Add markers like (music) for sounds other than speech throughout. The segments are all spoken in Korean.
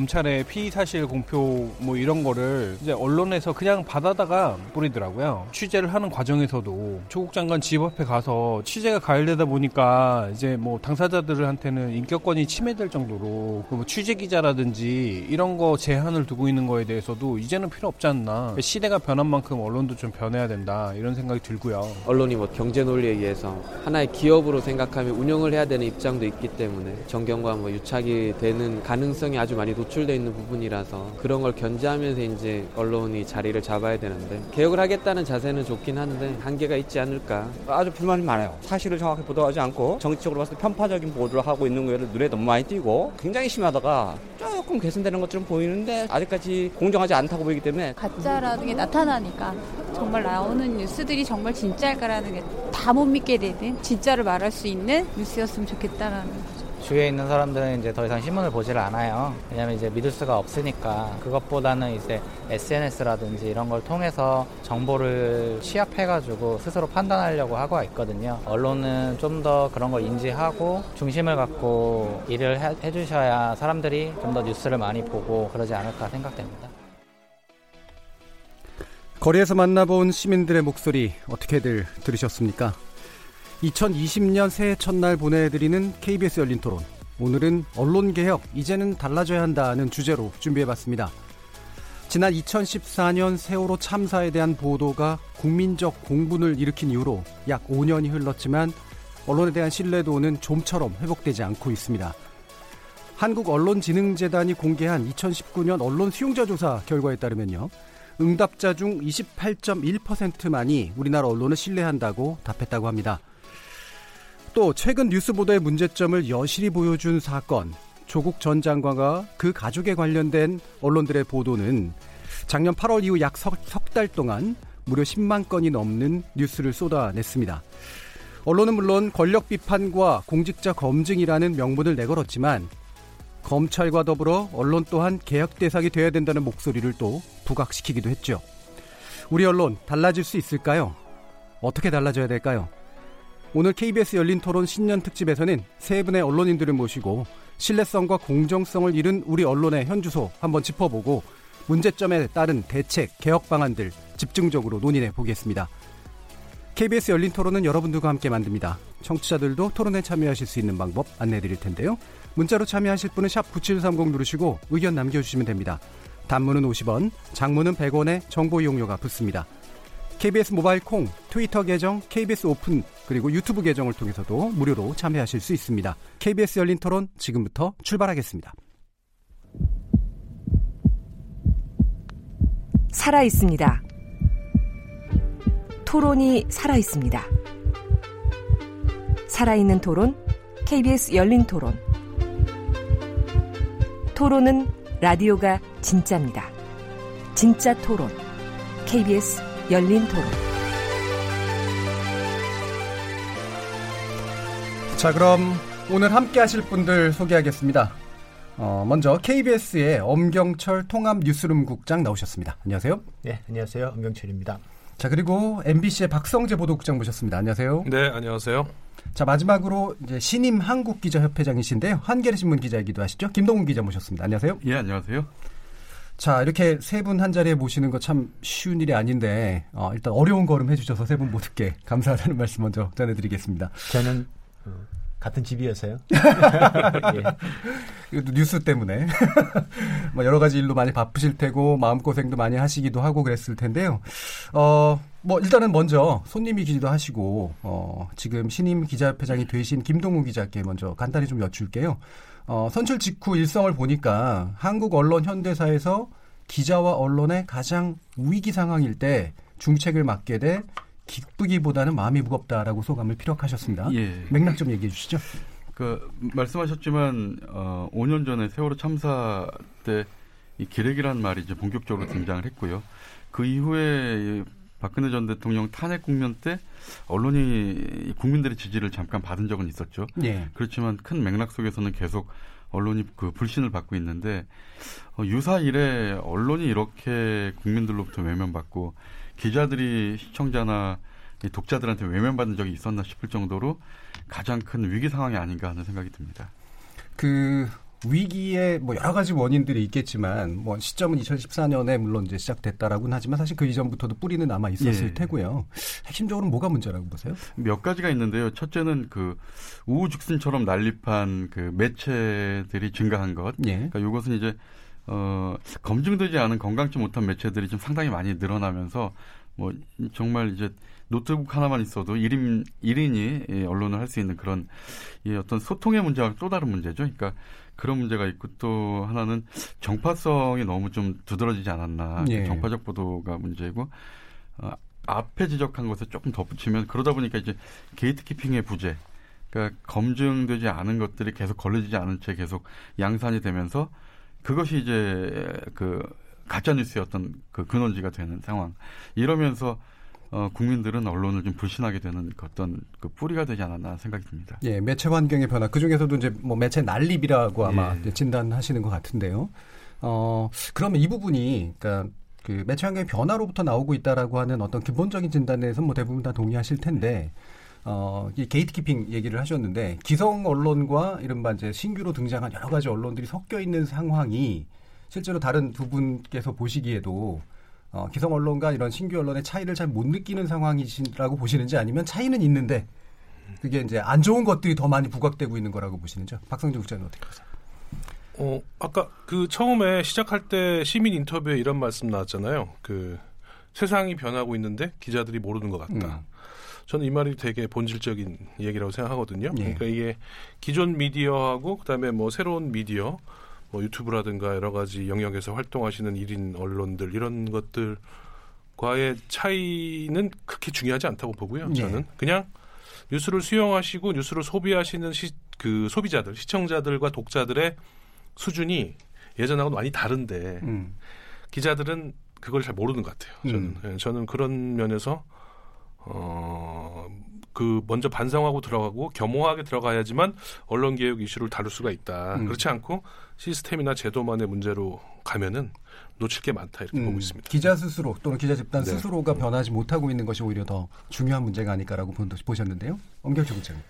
검찰의 피의 사실 공표 뭐 이런 거를 이제 언론에서 그냥 받아다가 뿌리더라고요. 취재를 하는 과정에서도 조국 장관 집 앞에 가서 취재가 가열되다 보니까 이제 뭐 당사자들한테는 인격권이 침해될 정도로 그 뭐 취재 기자라든지 이런 거 제한을 두고 있는 거에 대해서도 이제는 필요 없지 않나. 시대가 변한 만큼 언론도 좀 변해야 된다 이런 생각이 들고요. 언론이 뭐 경제 논리에 의해서 하나의 기업으로 생각하며 운영을 해야 되는 입장도 있기 때문에 정경과 뭐 유착이 되는 가능성이 아주 많이 노출되어 있는 부분이라서 그런 걸 견제하면서 이제 언론이 자리를 잡아야 되는데 개혁을 하겠다는 자세는 좋긴 한데 한계가 있지 않을까. 아주 불만이 많아요. 사실을 정확히 보도하지 않고 정치적으로 봤을 때 편파적인 보도를 하고 있는 거를 눈에 너무 많이 띄고 굉장히 심하다가 조금 개선되는 것처럼 보이는데 아직까지 공정하지 않다고 보이기 때문에 가짜라는 게 나타나니까 정말 나오는 뉴스들이 정말 진짜일까라는 게 다 못 믿게 되는 진짜를 말할 수 있는 뉴스였으면 좋겠다라는. 주위에 있는 사람들은 이제 더 이상 신문을 보질 않아요. 왜냐면 이제 믿을 수가 없으니까 그것보다는 이제 SNS라든지 이런 걸 통해서 정보를 취합해가지고 스스로 판단하려고 하고 있거든요. 언론은 좀 더 그런 걸 인지하고 중심을 갖고 일을 해, 해주셔야 사람들이 좀 더 뉴스를 많이 보고 그러지 않을까 생각됩니다. 거리에서 만나본 시민들의 목소리 어떻게들 들으셨습니까? 2020년 새해 첫날 보내드리는 KBS 열린 토론. 오늘은 언론개혁, 이제는 달라져야 한다는 주제로 준비해봤습니다. 지난 2014년 세월호 참사에 대한 보도가 국민적 공분을 일으킨 이후로 약 5년이 흘렀지만 언론에 대한 신뢰도는 좀처럼 회복되지 않고 있습니다. 한국언론진흥재단이 공개한 2019년 언론 수용자 조사 결과에 따르면요. 응답자 중 28.1%만이 우리나라 언론을 신뢰한다고 답했다고 합니다. 또 최근 뉴스 보도의 문제점을 여실히 보여준 사건, 조국 전 장관과 그 가족에 관련된 언론들의 보도는 작년 8월 이후 약 석달 동안 무려 10만 건이 넘는 뉴스를 쏟아냈습니다. 언론은 물론 권력 비판과 공직자 검증이라는 명분을 내걸었지만 검찰과 더불어 언론 또한 개혁 대상이 되어야 된다는 목소리를 또 부각시키기도 했죠. 우리 언론 달라질 수 있을까요? 어떻게 달라져야 될까요? 오늘 KBS 열린 토론 신년 특집에서는 세 분의 언론인들을 모시고 신뢰성과 공정성을 잃은 우리 언론의 현주소 한번 짚어보고 문제점에 따른 대책, 개혁 방안들 집중적으로 논의해 보겠습니다. KBS 열린 토론은 여러분들과 함께 만듭니다. 청취자들도 토론에 참여하실 수 있는 방법 안내해 드릴 텐데요. 문자로 참여하실 분은 샵9730 누르시고 의견 남겨주시면 됩니다. 단문은 50원, 장문은 100원의 정보 이용료가 붙습니다. KBS 모바일 콩, 트위터 계정, KBS 오픈, 그리고 유튜브 계정을 통해서도 무료로 참여하실 수 있습니다. KBS 열린 토론 지금부터 출발하겠습니다. 살아 있습니다. 토론이 살아 있습니다. 살아있는 토론, KBS 열린 토론. 토론은 라디오가 진짜입니다. 진짜 토론, KBS 열린 토론. 자, 그럼 오늘 함께 하실 분들 소개하겠습니다. 어, 먼저 KBS의 엄경철 통합 뉴스룸 국장 나오셨습니다. 안녕하세요. 네, 안녕하세요. 엄경철입니다. 자, 그리고 MBC의 박성재 보도국장 모셨습니다. 안녕하세요. 네, 안녕하세요. 자, 마지막으로 이제 신임 한국기자협회장이신데요. 한겨레 신문 기자이기도 하시죠. 김동훈 기자 모셨습니다. 안녕하세요. 예, 안녕하세요. 자, 이렇게 세 분 한 자리에 모시는 거 참 쉬운 일이 아닌데, 어, 일단 어려운 걸음 해주셔서 세 분 모두께 감사하다는 (laughs) 말씀 먼저 전해드리겠습니다. 저는 어, 같은 집이어서요. (laughs) 예. 이것도 뉴스 때문에 (laughs) 뭐 여러 가지 일로 많이 바쁘실 테고 마음 고생도 많이 하시기도 하고 그랬을 텐데요. 어, 뭐 일단은 먼저 손님이기도 하시고 어, 지금 신임 기자협회장이 되신 김동훈 기자께 먼저 간단히 좀 여쭐게요. 어, 선출 직후 일성을 보니까 한국 언론 현대사에서 기자와 언론의 가장 위기 상황일 때 중책을 맡게 돼 기쁘기보다는 마음이 무겁다라고 소감을 피력하셨습니다. 예. 맥락 좀 얘기해 주시죠. 그 말씀하셨지만 어, 5년 전에 세월호 참사 때 이 기레기라는 말이 이제 본격적으로 등장을 했고요. 그 이후에 박근혜 전 대통령 탄핵 국면 때 언론이 국민들의 지지를 잠깐 받은 적은 있었죠. 예. 그렇지만 큰 맥락 속에서는 계속 언론이 그 불신을 받고 있는데 어, 유사 일에 언론이 이렇게 국민들로부터 외면받고 기자들이 시청자나 이 독자들한테 외면받은 적이 있었나 싶을 정도로 가장 큰 위기 상황이 아닌가 하는 생각이 듭니다. 그 위기에 뭐 여러 가지 원인들이 있겠지만 뭐 시점은 2014년에 물론 이제 시작됐다라고는 하지만 사실 그 이전부터도 뿌리는 남아 있었을 예. 테고요. 핵심적으로 뭐가 문제라고 보세요? 몇 가지가 있는데요. 첫째는 그 우후죽순처럼 난립한 그 매체들이 증가한 것. 예. 그러니까 이것은 이제 어 검증되지 않은 건강치 못한 매체들이 좀 상당히 많이 늘어나면서 뭐 정말 이제 노트북 하나만 있어도 1인 1인이 이 언론을 할 수 있는 그런 이 어떤 소통의 문제와 또 다른 문제죠. 그러니까 그런 문제가 있고 또 하나는 정파성이 너무 좀 두드러지지 않았나. 예. 정파적 보도가 문제고 어, 앞에 지적한 것에 조금 덧붙이면 그러다 보니까 이제 게이트키핑의 부재. 그러니까 검증되지 않은 것들이 계속 걸려지지 않은 채 계속 양산이 되면서 그것이 이제 그 가짜 뉴스였던 그 근원지가 되는 상황. 이러면서 어, 국민들은 언론을 좀 불신하게 되는 그 어떤 그 뿌리가 되지 않았나 생각이 듭니다. 예, 매체 환경의 변화. 그 중에서도 이제 뭐 매체 난립이라고 아마 예. 진단하시는 것 같은데요. 어, 그러면 이 부분이, 그러니까 그 매체 환경의 변화로부터 나오고 있다라고 하는 어떤 기본적인 진단에 대해서 뭐 대부분 다 동의하실 텐데, 어, 이 게이트키핑 얘기를 하셨는데, 기성 언론과 이른바 이제 신규로 등장한 여러 가지 언론들이 섞여 있는 상황이 실제로 다른 두 분께서 보시기에도 어, 기성 언론과 이런 신규 언론의 차이를 잘 못 느끼는 상황이시라고 보시는지 아니면 차이는 있는데 그게 이제 안 좋은 것들이 더 많이 부각되고 있는 거라고 보시는지 박성준 국장님 어떻게 보세요? 어, 아까 그 처음에 시작할 때 시민 인터뷰에 이런 말씀 나왔잖아요. 그 세상이 변하고 있는데 기자들이 모르는 것 같다. 음. 저는 이 말이 되게 본질적인 얘기라고 생각하거든요. 예. 그러니까 이게 기존 미디어하고 그다음에 뭐 새로운 미디어, 뭐 유튜브라든가 여러 가지 영역에서 활동하시는 1인 언론들 이런 것들과의 차이는 그렇게 중요하지 않다고 보고요. 예. 저는 그냥 뉴스를 수용하시고 뉴스를 소비하시는 시, 그 소비자들, 시청자들과 독자들의 수준이 예전하고 많이 다른데 음. 기자들은 그걸 잘 모르는 것 같아요. 저는 음. 예, 저는 그런 면에서 어 그 먼저 반성하고 들어가고 겸허하게 들어가야지만 언론 개혁 이슈를 다룰 수가 있다. 음. 그렇지 않고 시스템이나 제도만의 문제로 가면은 놓칠 게 많다 이렇게 보고 음, 있습니다. 기자 스스로 또는 기자 집단 네. 스스로가 변하지 못하고 있는 것이 오히려 더 중요한 문제가 아닐까라고 본- 보셨는데요. 엄경철 국장님.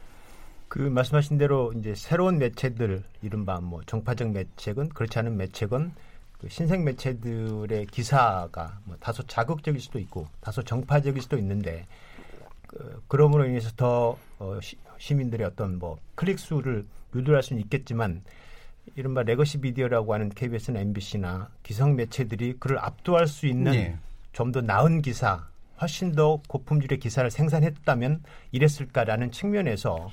그 말씀하신 대로 이제 새로운 매체들 이른바 뭐 정파적 매체건 그렇지 않은 매체건 그 신생 매체들의 기사가 뭐 다소 자극적일 수도 있고 다소 정파적일 수도 있는데 그, 그럼으로 인해서 더 어, 시, 시민들의 어떤 뭐 클릭 수를 유도할 수는 있겠지만 이른바 legacy 미디어라고 하는 KBS나 MBC나 기성 매체들이 그를 압도할 수 있는 예. 좀더 나은 기사, 훨씬 더 고품질의 기사를 생산했다면 이랬을까라는 측면에서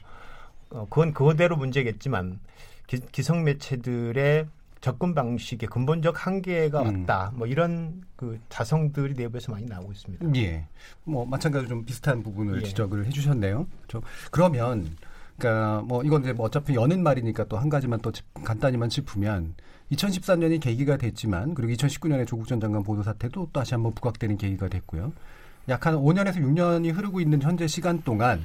어, 그건 그거대로 문제겠지만 기, 성 매체들의 접근 방식의 근본적 한계가 음. 왔다. 뭐 이런 그 자성들이 내부에서 많이 나오고 있습니다. 예. 뭐 마찬가지로 좀 비슷한 부분을 예. 지적을 해주셨네요. 저 그러면 그러니까 뭐 이건 이제 뭐 어차피 여는 말이니까 또 한 가지만 또 짚- 간단히만 짚으면 2014년이 계기가 됐지만 그리고 2019년에 조국 전 장관 보도 사태도 다시 한번 부각되는 계기가 됐고요. 약 한 5년에서 6년이 흐르고 있는 현재 시간 동안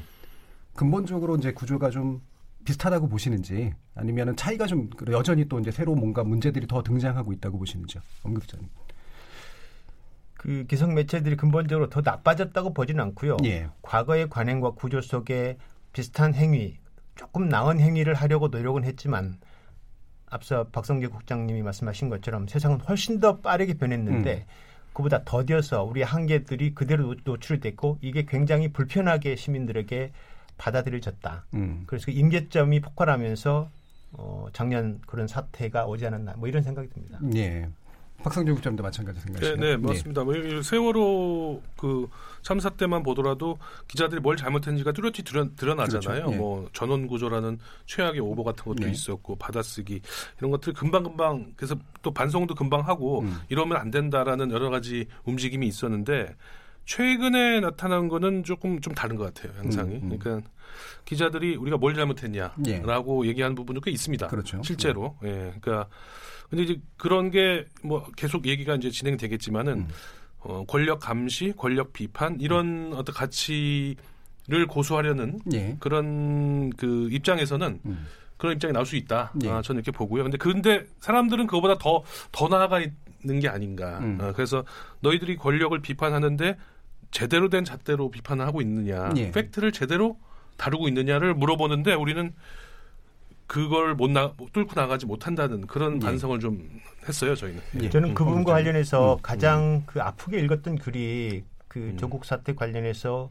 근본적으로 이제 구조가 좀 비슷하다고 보시는지 아니면은 차이가 좀 여전히 또 이제 새로 뭔가 문제들이 더 등장하고 있다고 보시는지요, 엄 기자님. 그 기성 매체들이 근본적으로 더 나빠졌다고 보지는 않고요. 예. 과거의 관행과 구조 속에 비슷한 행위, 조금 나은 행위를 하려고 노력은 했지만 앞서 박성재 국장님이 말씀하신 것처럼 세상은 훨씬 더 빠르게 변했는데 그보다 더뎌서 우리 한계들이 그대로 노- 노출됐고 이게 굉장히 불편하게 시민들에게 받아들여졌다. 음. 그래서 그 임계점이 폭발하면서 어, 작년 그런 사태가 오지 않았나 뭐 이런 생각이 듭니다. 예. 박성준 국장님도 마찬가지 네, 생각이시죠? 네, 맞습니다. 뭐 이- 세월호 그 참사 때만 보더라도 기자들이 뭘 잘못했는지가 뚜렷이 드러, 드러나잖아요. 그렇죠. 예. 뭐 전원 구조라는 최악의 오보 같은 것도 네. 있었고 받아쓰기 이런 것들 금방 금방 그래서 또 반성도 금방 하고 음. 이러면 안 된다라는 여러 가지 움직임이 있었는데 최근에 나타난 거는 조금 좀 다른 것 같아요. 양상이. 음, 음. 그러니까 기자들이 우리가 뭘 예. 잘못했냐라고 얘기하는 부분도 꽤 있습니다. 그렇죠. 실제로. 예. 그러니까 근데 이제 그런 게 뭐 계속 얘기가 이제 진행되겠지만은 음. 어, 권력 감시, 권력 비판 이런 어떤 가치를 고수하려는 예. 그런 그 입장에서는 음. 그런 입장이 나올 수 있다. 예. 아, 저는 이렇게 보고요. 근데 근데 사람들은 그거보다 더 더 나아가 있는 게 아닌가. 음. 어, 그래서 너희들이 권력을 비판하는데 제대로 된 잣대로 비판을 하고 있느냐, 예. 팩트를 제대로 다루고 있느냐를 물어보는데 우리는 그걸 못 나, 못 뚫고 나가지 못한다는 그런 예. 반성을 좀 했어요, 저희는. 예. 저는 음, 그 부분과 음, 관련해서 음, 가장 그 아프게 읽었던 글이 그 음. 조국 사태 관련해서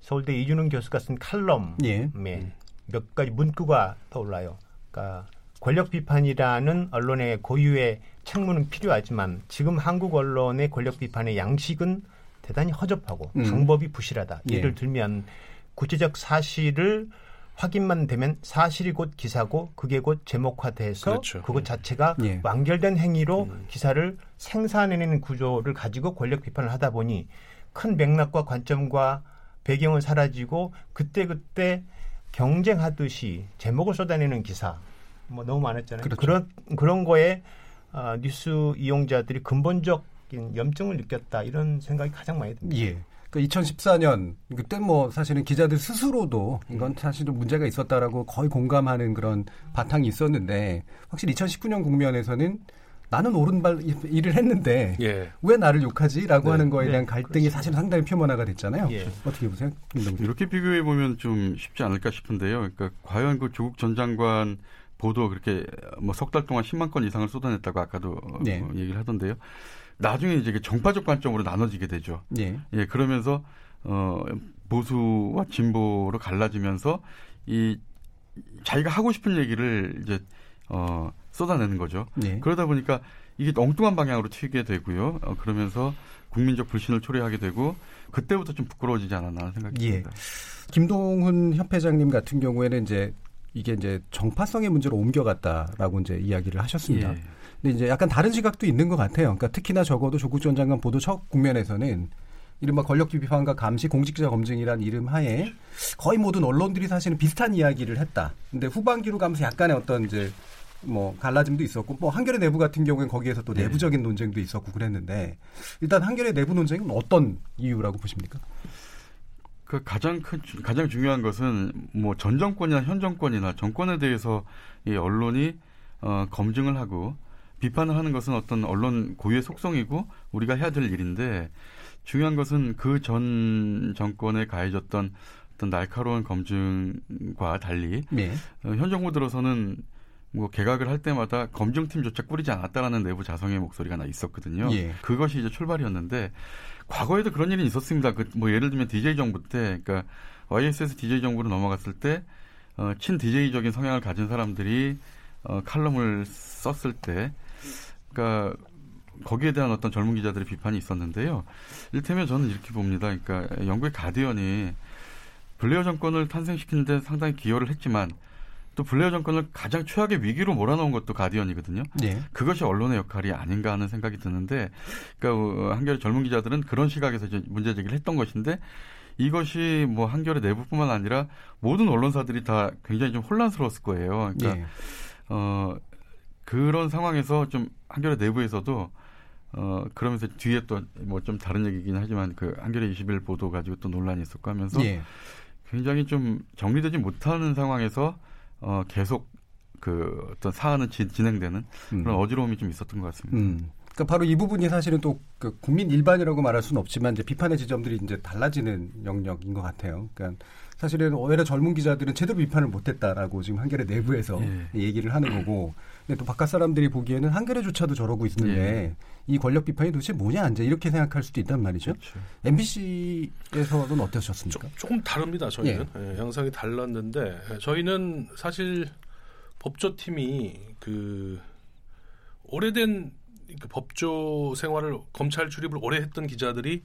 서울대 이준흥 교수가 쓴 칼럼에 예. 음. 몇 가지 문구가 떠올라요. 그러니까 권력 비판이라는 언론의 고유의 책무는 필요하지만 지금 한국 언론의 권력 비판의 양식은 대단히 허접하고 음. 방법이 부실하다. 예. 예를 들면 구체적 사실을 확인만 되면 사실이 곧 기사고 그게 곧 제목화돼서 그렇죠. 그것 자체가 예. 완결된 행위로 음. 기사를 생산해내는 구조를 가지고 권력 비판을 하다 보니 큰 맥락과 관점과 배경은 사라지고 그때그때 경쟁하듯이 제목을 쏟아내는 기사 뭐 너무 많았잖아요. 그렇죠. 그런 그런 거에 아, 뉴스 이용자들이 근본적인 염증을 느꼈다 이런 생각이 가장 많이 듭니다. 예. 그 2014년 그때 뭐 사실은 기자들 스스로도 이건 사실은 문제가 있었다라고 거의 공감하는 그런 바탕이 있었는데 확실히 2019년 국면에서는 나는 옳은 발 일을 했는데 예. 왜 나를 욕하지라고 네. 하는 거에 네, 대한 갈등이 그렇습니다. 사실 상당히 표면화가 됐잖아요. 예. 어떻게 보세요? 이렇게 비교해 보면 좀 쉽지 않을까 싶은데요. 그러니까 과연 그 조국 전 장관 보도 그렇게 뭐 석 달 동안 10만 건 이상을 쏟아냈다고 아까도 네. 어, 얘기를 하던데요. 나중에 이제 그 정파적 관점으로 나눠지게 되죠. 예. 예, 그러면서 어 보수와 진보로 갈라지면서 이 자기가 하고 싶은 얘기를 이제 어 쏟아내는 거죠. 예. 그러다 보니까 이게 엉뚱한 방향으로 튀게 되고요. 어, 그러면서 국민적 불신을 초래하게 되고 그때부터 좀 부끄러워지지 않았나 생각이 예. 듭니다. 김동훈 협회장님 같은 경우에는 이제 이게 이제 정파성의 문제로 옮겨갔다라고 이제 이야기를 하셨습니다. 예. 근데 이제 약간 다른 시각도 있는 것 같아요. 그러니까 특히나 적어도 조국 전 장관 보도 첫 국면에서는 이른바 권력 비판과 감시, 공직자 검증이란 이름 하에 거의 모든 언론들이 사실은 비슷한 이야기를 했다. 근데 후반기로 가면서 약간의 어떤 이제 뭐 갈라짐도 있었고 뭐 한겨레 내부 같은 경우에는 거기에서 또 네. 내부적인 논쟁도 있었고 그랬는데 일단 한겨레 내부 논쟁은 어떤 이유라고 보십니까? 그 가장 큰 주- 가장 중요한 것은 뭐 전 정권이나 현 정권이나 정권에 대해서 이 언론이 어, 검증을 하고 비판을 하는 것은 어떤 언론 고유의 속성이고 우리가 해야 될 일인데 중요한 것은 그 전 정권에 가해졌던 어떤 날카로운 검증과 달리 네. 어, 현 정부 들어서는 뭐 개각을 할 때마다 검증팀조차 꾸리지 않았다라는 내부 자성의 목소리가 나 있었거든요. 예. 그것이 이제 출발이었는데 과거에도 그런 일이 있었습니다. 그 뭐 예를 들면 DJ 정부 때, 그러니까 YS에서 DJ 정부로 넘어갔을 때 어, 친 DJ적인 성향을 가진 사람들이 어, 칼럼을 썼을 때, 그러니까 거기에 대한 어떤 젊은 기자들의 비판이 있었는데요. 일테면 저는 이렇게 봅니다. 그러니까 영국의 가디언이 블레어 정권을 탄생시키는데 상당히 기여를 했지만 또 블레어 정권을 가장 최악의 위기로 몰아넣은 것도 가디언이거든요. 네. 그것이 언론의 역할이 아닌가 하는 생각이 드는데, 그러니까 어, 한겨레 젊은 기자들은 그런 시각에서 이제 문제 제기를 했던 것인데, 이것이 뭐 한겨레 내부뿐만 아니라 모든 언론사들이 다 굉장히 좀 혼란스러웠을 거예요. 그러니까 예. 어 그런 상황에서 좀 한겨레 내부에서도 어 그러면서 뒤에 또 뭐 좀 다른 얘기긴 하지만 그 한겨레 20일 보도 가지고 또 논란이 있었고 하면서 예. 굉장히 좀 정리되지 못하는 상황에서 어 계속 그 어떤 사안은 진, 진행되는 음. 그런 어지러움이 좀 있었던 것 같습니다. 음. 그러니까 바로 이 부분이 사실은 또 그 국민 일반이라고 말할 수는 없지만 이제 비판의 지점들이 이제 달라지는 영역인 것 같아요. 그러니까 사실은 오히려 젊은 기자들은 제대로 비판을 못했다라고 지금 한겨레 내부에서 예. 얘기를 하는 거고, 근데 또 바깥 사람들이 보기에는 한겨레조차도 저러고 있는데 예. 이 권력 비판이 도대체 뭐냐 이제 이렇게 생각할 수도 있단 말이죠. 그렇죠. MBC에서는 어떠셨습니까? 조, 금 다릅니다. 저희는 예, 양상이 달랐는데 예, 저희는 사실 법조팀이 그 오래된 그 법조 생활을 검찰 출입을 오래 했던 기자들이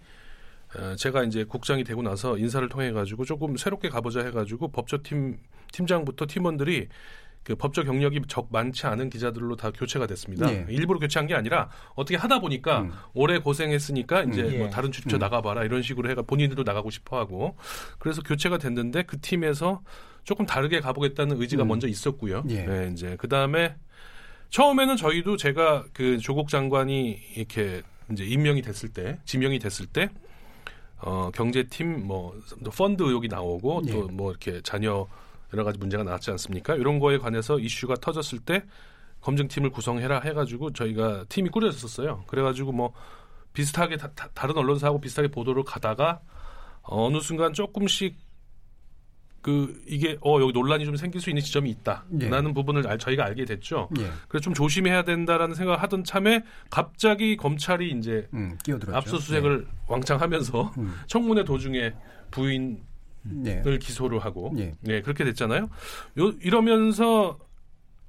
어, 제가 이제 국장이 되고 나서 인사를 통해 가지고 조금 새롭게 가보자 해가지고 법조팀 팀장부터 팀원들이 그 법조 경력이 적 많지 않은 기자들로 다 교체가 됐습니다. 예. 일부러 교체한 게 아니라 어떻게 하다 보니까 음. 오래 고생했으니까 이제 음, 예. 뭐 다른 출입처 음. 나가봐라 이런 식으로 해가 본인들도 나가고 싶어하고 그래서 교체가 됐는데 그 팀에서 조금 다르게 가보겠다는 의지가 음. 먼저 있었고요. 예. 네, 이제 그 다음에 처음에는 저희도 제가 그 조국 장관이 이렇게 이제 임명이 됐을 때 지명이 됐을 때 어, 경제팀 뭐 펀드 의혹이 나오고 예. 또뭐 이렇게 자녀 여러 가지 문제가 나왔지 않습니까? 이런 거에 관해서 이슈가 터졌을 때 검증팀을 구성해라 해가지고 저희가 팀이 꾸려졌었어요. 그래가지고 뭐 비슷하게 다, 른 언론사하고 비슷하게 보도를 가다가 어느 순간 조금씩 그 이게 어 여기 논란이 좀 생길 수 있는 지점이 있다라는 예. 부분을 알, 저희가 알게 됐죠. 예. 그래서 좀 조심해야 된다라는 생각을 하던 참에 갑자기 검찰이 이제 음. 압수수색을 왕창 하면서 음. 청문회 도중에 부인 을 예. 기소를 하고 예. 네 그렇게 됐잖아요. 요, 이러면서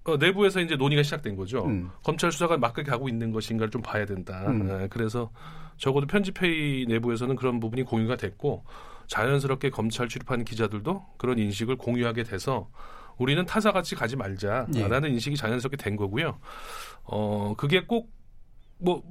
어, 내부에서 이제 논의가 시작된 거죠. 음. 검찰 수사가 막게 가고 있는 것인가를 좀 봐야 된다. 음. 네, 그래서 적어도 편집회의 내부에서는 그런 부분이 공유가 됐고 자연스럽게 검찰 출입하는 기자들도 그런 인식을 공유하게 돼서 우리는 타사같이 가지 말자라는 예. 인식이 자연스럽게 된 거고요. 어 그게 꼭 뭐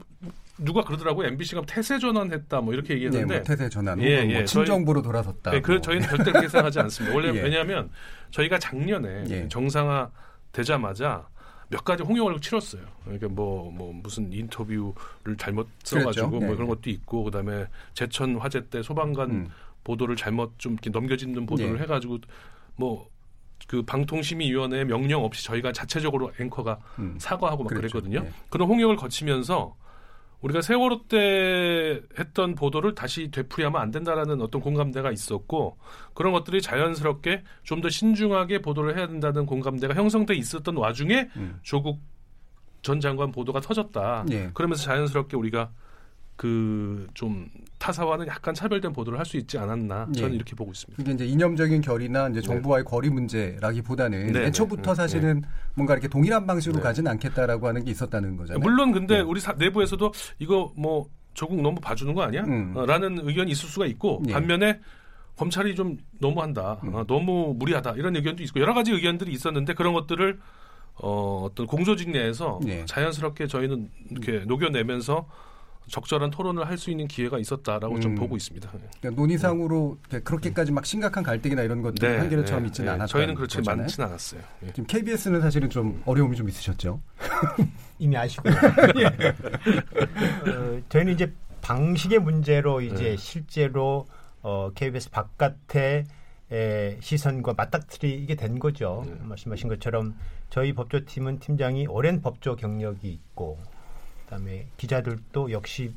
누가 그러더라고요. MBC가 태세 전환했다 뭐 이렇게 네, 얘기했는데 뭐 태세 전환, 예, 뭐 예. 친정부로 돌아섰다. 네, 그 뭐. 저희는 절대 그렇게 생각하지 않습니다. 원래 (laughs) 예. 왜냐하면 저희가 작년에 예. 정상화 되자마자 몇 가지 홍역을 치렀어요. 그러니까 뭐, 뭐 무슨 인터뷰를 잘못 써가지고 그랬죠. 뭐 네. 그런 것도 있고 그다음에 제천 화재 때 소방관 음. 보도를 잘못 좀 이렇게 넘겨짓는 보도를 예. 해가지고 뭐그 방통심의위원회 명령 없이 저희가 자체적으로 앵커가 음. 사과하고 막 그랬죠. 그랬거든요. 예. 그런 홍역을 거치면서 우리가 세월호 때 했던 보도를 다시 되풀이하면 안 된다라는 어떤 공감대가 있었고 그런 것들이 자연스럽게 좀 더 신중하게 보도를 해야 된다는 공감대가 형성돼 있었던 와중에 음. 조국 전 장관 보도가 터졌다. 예. 그러면서 자연스럽게 우리가 그 좀 타사와는 약간 차별된 보도를 할 수 있지 않았나 저는 예. 이렇게 보고 있습니다. 이게 이제 이념적인 결이나 이제 정부와의 거리 문제라기보다는 네, 애초부터 네, 사실은 뭔가 이렇게 동일한 방식으로 네. 가진 않겠다라고 하는 게 있었다는 거잖아요. 물론 근데 예. 우리 사- 내부에서도 이거 뭐 조국 너무 봐주는 거 아니야? 음. 어, 라는 의견이 있을 수가 있고 예. 반면에 검찰이 좀 너무한다, 음. 어, 너무 무리하다 이런 의견도 있고 여러 가지 의견들이 있었는데 그런 것들을 어, 어떤 공조직 내에서 예. 자연스럽게 저희는 이렇게 녹여내면서 적절한 토론을 할 수 있는 기회가 있었다라고 좀 음. 보고 있습니다. 그러니까 논의상으로 이렇게 그렇게까지 막 심각한 갈등이나 이런 것들 네, 한계를 네, 처음 있지는 네. 않았다. 저희는 그렇지 많지는 않았어요. 예. 지금 KBS는 사실은 좀 어려움이 좀 있으셨죠. (laughs) 이미 아시고요. (laughs) 어, 저희는 이제 방식의 문제로 이제 네. 실제로 어, KBS 바깥의 에, 시선과 맞닥뜨리게 된 거죠. 네. 말씀하신 것처럼 저희 법조팀은 팀장이 오랜 법조 경력이 있고 그다음에 기자들도 역시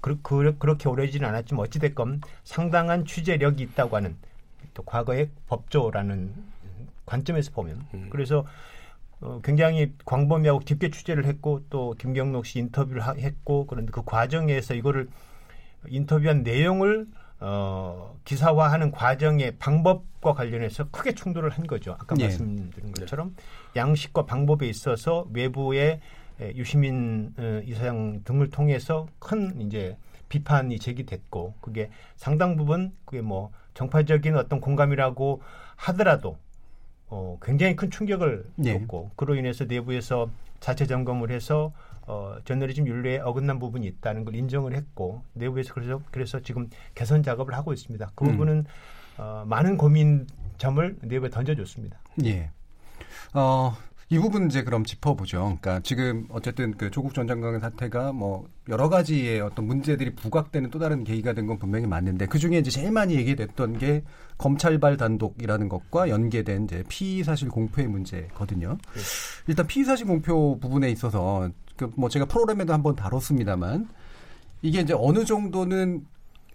그, 그, 그렇게 오래지는 않았지만 어찌됐건 상당한 취재력이 있다고 하는 또 과거의 법조라는 관점에서 보면 음. 그래서 어, 굉장히 광범위하고 깊게 취재를 했고 또 김경록 씨 인터뷰를 하- 했고 그런데 그 과정에서 이거를 인터뷰한 내용을 어, 기사화하는 과정의 방법과 관련해서 크게 충돌을 한 거죠. 아까 예. 말씀드린 것처럼 양식과 방법에 있어서 외부의 에, 유시민 어, 이사장 등을 통해서 큰 이제 비판이 제기됐고 그게 상당 부분 그게 뭐 정파적인 어떤 공감이라고 하더라도 어, 굉장히 큰 충격을 예. 줬고 그로 인해서 내부에서 자체 점검을 해서 어, 저널리즘 윤리에 어긋난 부분이 있다는 걸 인정을 했고 내부에서 그래서 그래서 지금 개선 작업을 하고 있습니다. 그 음. 부분은 어, 많은 고민 점을 내부에 던져줬습니다. 예. 어, 이 부분 이제 그럼 짚어보죠. 그러니까 지금 어쨌든 그 조국 전 장관의 사태가 뭐 여러 가지의 어떤 문제들이 부각되는 또 다른 계기가 된 건 분명히 맞는데 그 중에 이제 제일 많이 얘기됐던 게 검찰발 단독이라는 것과 연계된 이제 피의 사실 공표의 문제거든요. 일단 피의 사실 공표 부분에 있어서 그 뭐 제가 프로그램에도 한번 다뤘습니다만 이게 이제 어느 정도는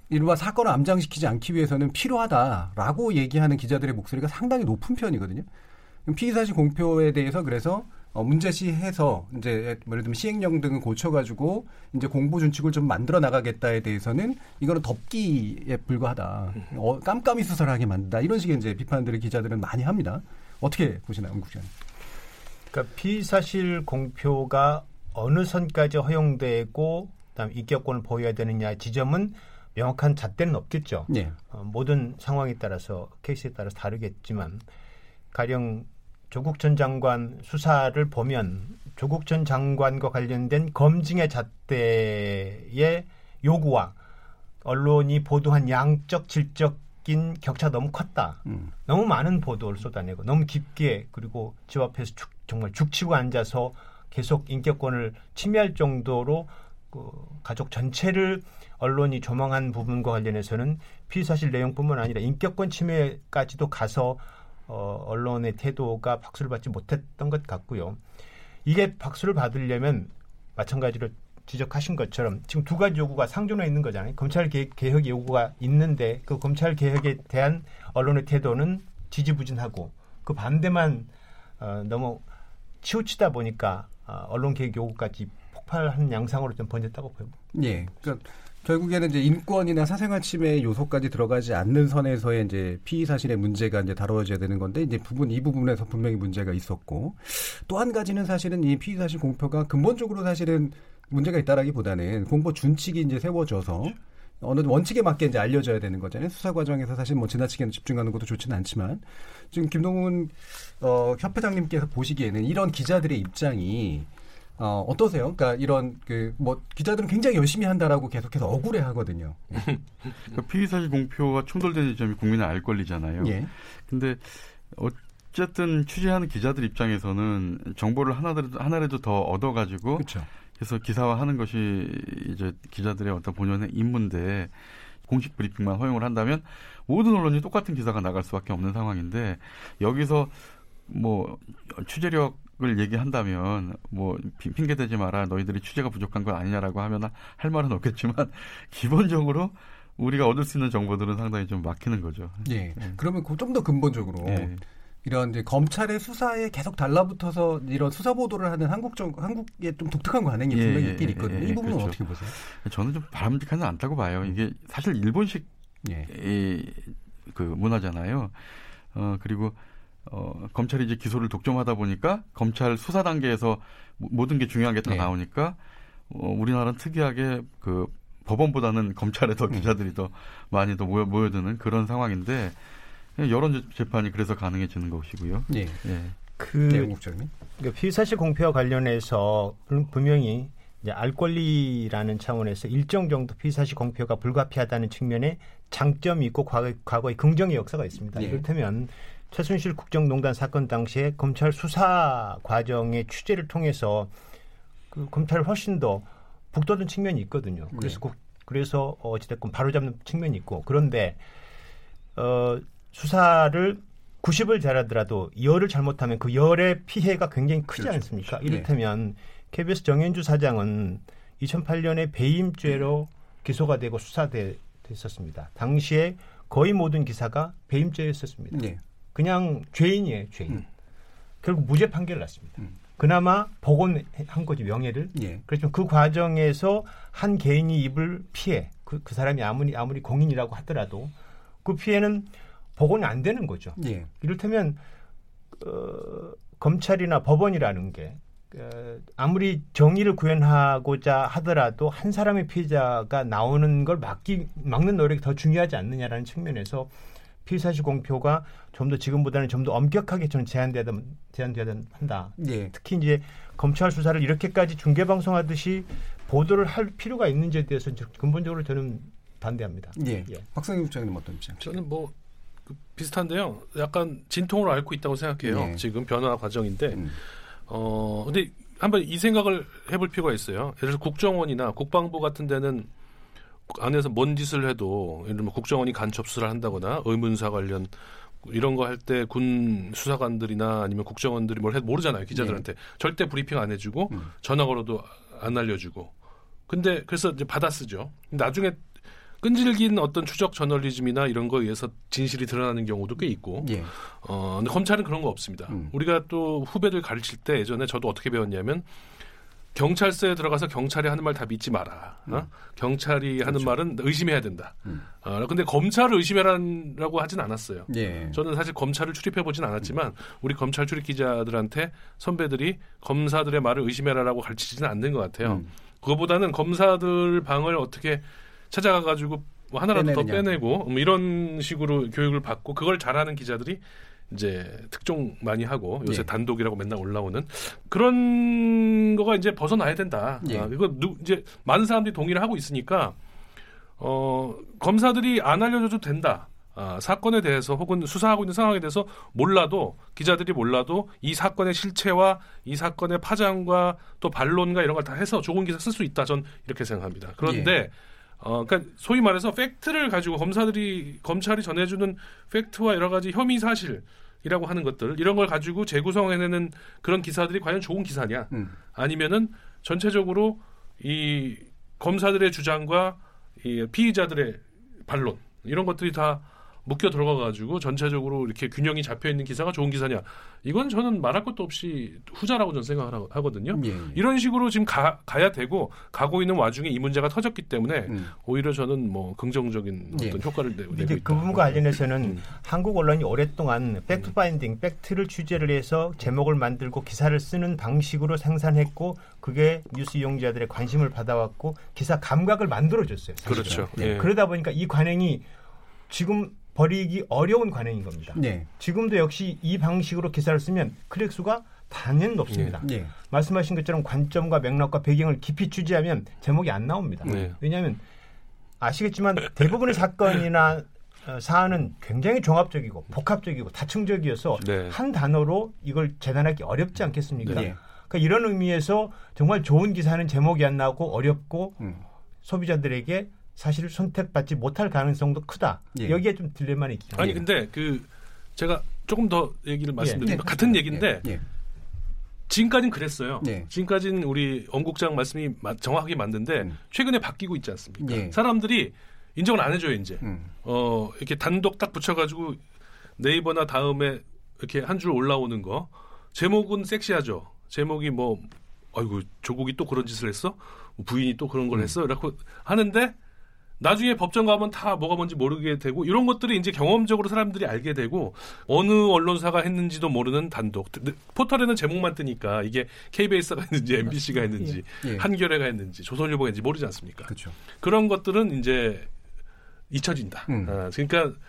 이른바 사건을 암장시키지 않기 위해서는 필요하다라고 얘기하는 기자들의 목소리가 상당히 높은 편이거든요. 피의사실 공표에 대해서 그래서 어, 문제시해서 이제 뭐 예를 들면 시행령 등을 고쳐가지고 이제 공보 준칙을 좀 만들어 나가겠다에 대해서는 이거는 덮기에 불과하다. 어, 깜깜이 수설하게 만든다. 이런 식의 이제 비판들을 기자들은 많이 합니다. 어떻게 보시나요, 국장? 그러니까 피사실 공표가 어느 선까지 허용되고 그다음 인격권을 보여야 되느냐 지점은 명확한 잣대는 없겠죠. 예. 어, 모든 상황에 따라서 케이스에 따라서 다르겠지만 가령 조국 전 장관 수사를 보면 조국 전 장관과 관련된 검증의 잣대의 요구와 언론이 보도한 양적 질적인 격차 너무 컸다. 음. 너무 많은 보도를 쏟아내고 너무 깊게 그리고 집 앞에서 죽- 정말 죽치고 앉아서 계속 인격권을 침해할 정도로 그 가족 전체를 언론이 조망한 부분과 관련해서는 피의사실 내용뿐만 아니라 인격권 침해까지도 가서 어, 언론의 태도가 박수를 받지 못했던 것 같고요. 이게 박수를 받으려면 마찬가지로 지적하신 것처럼 지금 두 가지 요구가 상존해 있는 거잖아요. 검찰 개혁, 요구가 있는데 그 검찰 개혁에 대한 언론의 태도는 지지부진하고 그 반대만 어, 너무 치우치다 보니까 어, 언론 개혁 요구까지 폭발하는 양상으로 좀 번졌다고 보여요. 예. 그러니까 결국에는 이제 인권이나 사생활 침해 요소까지 들어가지 않는 선에서의 이제 피의 사실의 문제가 이제 다뤄져야 되는 건데 이제 부분 이 부분에서 분명히 문제가 있었고 또 한 가지는 사실은 이 피의 사실 공표가 근본적으로 사실은 문제가 있다라기보다는 공보 준칙이 이제 세워져서 어느 원칙에 맞게 이제 알려져야 되는 거잖아요. 수사 과정에서 사실 뭐 지나치게 집중하는 것도 좋지는 않지만 지금 김동훈 어, 협회장님께서 보시기에는 이런 기자들의 입장이 어, 어떠세요? 그러니까 이런 그 뭐 기자들은 굉장히 열심히 한다라고 계속해서 억울해 하거든요. 그러니까 피의 사실 공표가 충돌되는 점이 국민의 알 권리잖아요. 예. 근데 어쨌든 취재하는 기자들 입장에서는 정보를 하나라도 하나라도 더 얻어 가지고 그렇죠. 그래서 기사화하는 것이 이제 기자들의 어떤 본연의 임무인데 공식 브리핑만 허용을 한다면 모든 언론이 똑같은 기사가 나갈 수밖에 없는 상황인데 여기서 뭐 취재력 을 얘기한다면 뭐 핑계 대지 마라 너희들이 취재가 부족한 건 아니냐라고 하면 할 말은 없겠지만 (laughs) 기본적으로 우리가 얻을 수 있는 정보들은 상당히 좀 막히는 거죠. 예. 그러면 좀 더 근본적으로 예. 이런 이제 검찰의 수사에 계속 달라붙어서 이런 수사 보도를 하는 한국적 한국의 좀 독특한 관행이 예, 분명히 예, 있긴 예, 있거든요. 예, 이 부분은 그렇죠. 어떻게 보세요? 저는 좀 바람직하지 않다고 봐요. 이게 사실 일본식 예. 이, 그 문화잖아요. 어 그리고 어 검찰이 이제 기소를 독점하다 보니까 검찰 수사 단계에서 모- 모든 게 중요한 게다 네. 나오니까 어 우리나라는 특이하게 그 법원보다는 검찰에 더 기자들이 더 많이 더 모여, 모여드는 그런 상황인데 여론 재- 재판이 그래서 가능해지는 것이고요. 예. 예. 그 네, 국장님. 그러니까 피의사실 공표와 관련해서 분명히 이제 알 권리라는 차원에서 일정 정도 피의사실 공표가 불가피하다는 측면에 장점이 있고 과거, 과거의 긍정의 역사가 있습니다. 예. 이를테면 최순실 국정농단 사건 당시에 검찰 수사 과정의 취재를 통해서 그 검찰을 훨씬 더 북돋은 측면이 있거든요. 그래서 국- 그래서 어찌됐건 바로잡는 측면이 있고 그런데 어, 수사를 90을 잘하더라도 열을 잘못하면 그 열의 피해가 굉장히 크지 그렇죠. 않습니까? 네. 이를테면 KBS 정현주 사장은 2008년에 배임죄로 기소가 되고 수사됐었습니다. 당시에 거의 모든 기사가 배임죄였었습니다. 예. 그냥 죄인이에요, 죄인. 음. 결국 무죄 판결을 났습니다. 음. 그나마 복원한 거지 명예를. 예. 그렇지만 그 과정에서 한 개인이 입을 피해 그, 그 사람이 아무리 아무리 공인이라고 하더라도 그 피해는 복원이 안 되는 거죠. 예. 이를테면 어, 검찰이나 법원이라는 게 어, 아무리 정의를 구현하고자 하더라도 한 사람의 피해자가 나오는 걸 막기 막는 노력이 더 중요하지 않느냐라는 측면에서 피의사실 공표가 좀 더 지금보다는 좀 더 엄격하게 저는 제한돼야 제한돼야 한다. 예. 특히 이제 검찰 수사를 이렇게까지 중계 방송하듯이 보도를 할 필요가 있는지에 대해서 근본적으로 저는 반대합니다. 예. 예. 박상희 국장님 어떤 입장? 저는 뭐그 비슷한데요. 약간 진통을 앓고 있다고 생각해요. 네. 지금 변화 과정인데 음. 어 근데 한번 이 생각을 해볼 필요가 있어요. 예를 들어 국정원이나 국방부 같은 데는 안에서 뭔 짓을 해도 예를 들면 국정원이 간첩 수사를 한다거나 의문사 관련 이런 거 할 때 군 수사관들이나 아니면 국정원들이 뭘 해도 모르잖아요 기자들한테 절대 브리핑 안 해주고 음. 전화 걸어도 안 알려주고 근데 그래서 이제 받아 쓰죠 나중에 끈질긴 어떤 추적 저널리즘이나 이런 거에 의해서 진실이 드러나는 경우도 꽤 있고 예. 어, 근데 검찰은 그런 거 없습니다. 음. 우리가 또 후배들 가르칠 때 예전에 저도 어떻게 배웠냐면 경찰서에 들어가서 경찰이 하는 말 다 믿지 마라. 어? 경찰이 하는 말은 의심해야 된다. 음. 어, 근데 검찰을 의심해라라고 하진 않았어요. 예. 저는 사실 검찰을 출입해 보진 않았지만 우리 검찰 출입 기자들한테 선배들이 검사들의 말을 의심해라라고 가르치지는 않는 것 같아요. 음. 그거보다는 검사들 방을 어떻게 찾아가 가지고 뭐 하나라도 더 빼내느냐. 빼내고 뭐 이런 식으로 교육을 받고 그걸 잘하는 기자들이 이제 특종 많이 하고 요새 예. 단독이라고 맨날 올라오는 그런 거가 이제 벗어나야 된다. 예. 아, 이거 누, 이제 많은 사람들이 동의를 하고 있으니까 어, 검사들이 안 알려줘도 된다. 아, 사건에 대해서 혹은 수사하고 있는 상황에 대해서 몰라도 기자들이 몰라도 이 사건의 실체와 이 사건의 파장과 또 반론과 이런 걸 다 해서 좋은 기사 쓸 수 있다. 전 이렇게 생각합니다. 그런데 어, 그러니까 소위 말해서 팩트를 가지고 검사들이 검찰이 전해주는 팩트와 여러 가지 혐의 사실 이라고 하는 것들 이런 걸 가지고 재구성해내는 그런 기사들이 과연 좋은 기사냐 음. 아니면은 전체적으로 이 검사들의 주장과 이 피의자들의 반론 이런 것들이 다 묶여 들어가 가지고 전체적으로 이렇게 균형이 잡혀 있는 기사가 좋은 기사냐 이건 저는 말할 것도 없이 후자라고 저는 생각을 하거든요. 예, 예. 이런 식으로 지금 가, 가야 되고 가고 있는 와중에 이 문제가 터졌기 때문에 음. 오히려 저는 뭐 긍정적인 예. 어떤 효과를 내고 이제 그. 부분과 관련해서는 음. 한국 언론이 오랫동안 fact finding, 팩트를 취재를 해서 제목을 만들고 기사를 쓰는 방식으로 생산했고 그게 뉴스 이용자들의 관심을 받아왔고 기사 감각을 만들어줬어요. 사실은. 그렇죠. 네. 예. 그러다 보니까 이 관행이 지금 버리기 어려운 관행인 겁니다. 네. 지금도 역시 이 방식으로 기사를 쓰면 클릭 수가 단연 높습니다. 네. 말씀하신 것처럼 관점과 맥락과 배경을 깊이 취재하면 제목이 안 나옵니다. 네. 왜냐하면 아시겠지만 대부분의 사건이나 어, 사안은 굉장히 종합적이고 복합적이고 다층적이어서 네. 한 단어로 이걸 재단하기 어렵지 않겠습니까? 네. 그러니까 이런 의미에서 정말 좋은 기사는 제목이 안 나오고 어렵고 음. 소비자들에게 사실 선택받지 못할 가능성도 크다. 예. 여기에 좀 딜레마는 있긴 아니 합니다. 근데 그 제가 조금 더 얘기를 말씀드리면 예. 같은 얘기인데 예. 지금까지는 그랬어요. 네. 지금까지는 우리 엄국장 말씀이 마- 정확하게 맞는데 음. 최근에 바뀌고 있지 않습니까? 예. 사람들이 인정을 안 해줘요 이제. 음. 어 이렇게 단독 딱 붙여가지고 네이버나 다음에 이렇게 한 줄 올라오는 거 제목은 섹시하죠. 제목이 뭐 아이고 조국이 또 그런 짓을 했어? 뭐 부인이 또 그런 음. 걸 했어? 이라고 하는데 나중에 법정 가면 다 뭐가 뭔지 모르게 되고 이런 것들이 이제 경험적으로 사람들이 알게 되고 어느 언론사가 했는지도 모르는 단독 포털에는 제목만 뜨니까 이게 KBS가 했는지 MBC가 했는지 예. 한겨레가 했는지 조선일보가 했는지 모르지 않습니까? 그렇죠. 그런 것들은 이제 잊혀진다. 음. 아, 그러니까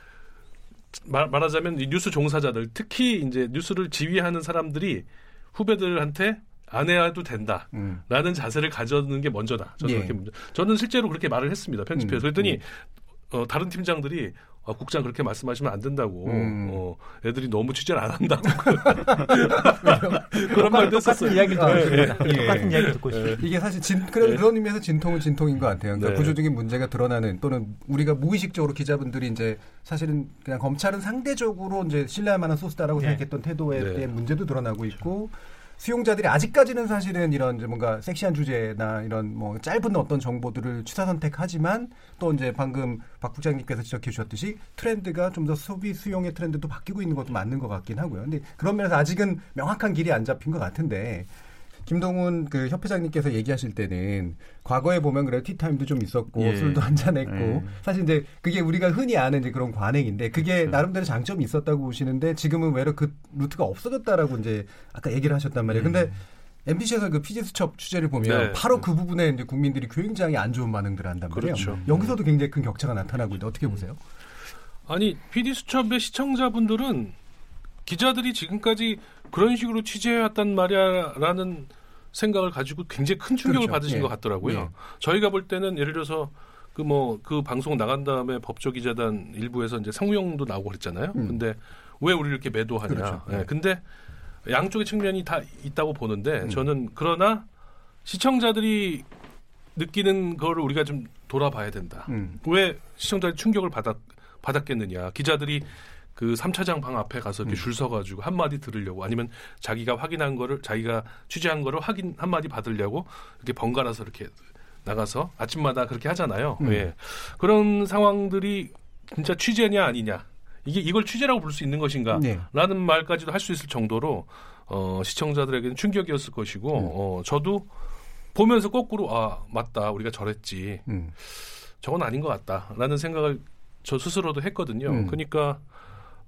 말, 말하자면 이 뉴스 종사자들 특히 이제 뉴스를 지휘하는 사람들이 후배들한테 안 해도 된다. 음. 라는 자세를 가져는 게 먼저다. 저는, 예. 그렇게 먼저. 저는 실제로 그렇게 말을 했습니다. 편집해서. 음, 그랬더니 음. 어, 다른 팀장들이 아, 국장 그렇게 말씀하시면 안 된다고. 음. 어, 애들이 너무 취재를 안 한다고. (laughs) 그런 말도 했었어요. 똑같은 이야기를 듣고 예, 있습니다. 예. 똑같은 이야기 듣고 있습니다. 이게 사실 진, 그런, 그런 의미에서 진통은 진통인 것 같아요. 그러니까 네. 구조적인 문제가 드러나는 또는 우리가 무의식적으로 기자분들이 이제 사실은 그냥 검찰은 상대적으로 이제 신뢰할 만한 소스다라고 네. 생각했던 태도에 네. 대한 문제도 드러나고 있고 수용자들이 아직까지는 사실은 이런 뭔가 섹시한 주제나 이런 뭐 짧은 어떤 정보들을 취사 선택하지만 또 이제 방금 박 부장님께서 지적해 주셨듯이 트렌드가 좀 더 소비 수용의 트렌드도 바뀌고 있는 것도 맞는 것 같긴 하고요. 근데 그런 면에서 아직은 명확한 길이 안 잡힌 것 같은데 김동훈 그 협회장님께서 얘기하실 때는 과거에 보면 그래 티타임도 좀 있었고 예. 술도 한잔 했고 예. 사실 이제 그게 우리가 흔히 아는 이제 그런 관행인데 그게 그렇죠. 나름대로 장점이 있었다고 보시는데 지금은 외로 그 루트가 없어졌다라고 이제 아까 얘기를 하셨단 말이에요. 근데 MBC에서 그 피지 수첩 취재를 보면 네. 바로 그 부분에 이제 국민들이 굉장히 안 좋은 반응들을 한단 말이에요. 그렇죠. 여기서도 굉장히 큰 격차가 나타나고 있는데 어떻게 보세요? 아니 PD 수첩의 시청자분들은 기자들이 지금까지 그런 식으로 취재해왔단 말이야라는 생각을 가지고 굉장히 큰 충격을 그렇죠. 받으신 예. 것 같더라고요. 예. 저희가 볼 때는 예를 들어서 그 뭐 그 방송 나간 다음에 법조기자단 일부에서 이제 상무형도 나오고 그랬잖아요. 음. 근데 왜 우리 이렇게 매도하냐? 그렇죠. 예. 예. 근데 양쪽의 측면이 다 있다고 보는데 음. 저는 그러나 시청자들이 느끼는 거를 우리가 좀 돌아봐야 된다. 음. 왜 시청자들이 충격을 받았, 받았겠느냐. 기자들이 그 3차장 방 앞에 가서 이렇게 음. 줄 서가지고 한마디 들으려고 아니면 자기가 확인한 거를 자기가 취재한 거를 확인 한마디 받으려고 이렇게 번갈아서 이렇게 나가서 아침마다 그렇게 하잖아요. 음. 예. 그런 상황들이 진짜 취재냐 아니냐. 이게 이걸 취재라고 볼 수 있는 것인가? 네. 라는 말까지도 할 수 있을 정도로 어, 시청자들에게는 충격이었을 것이고 음. 어, 저도 보면서 거꾸로 아 맞다 우리가 저랬지 음. 저건 아닌 것 같다라는 생각을 저 스스로도 했거든요. 음. 그러니까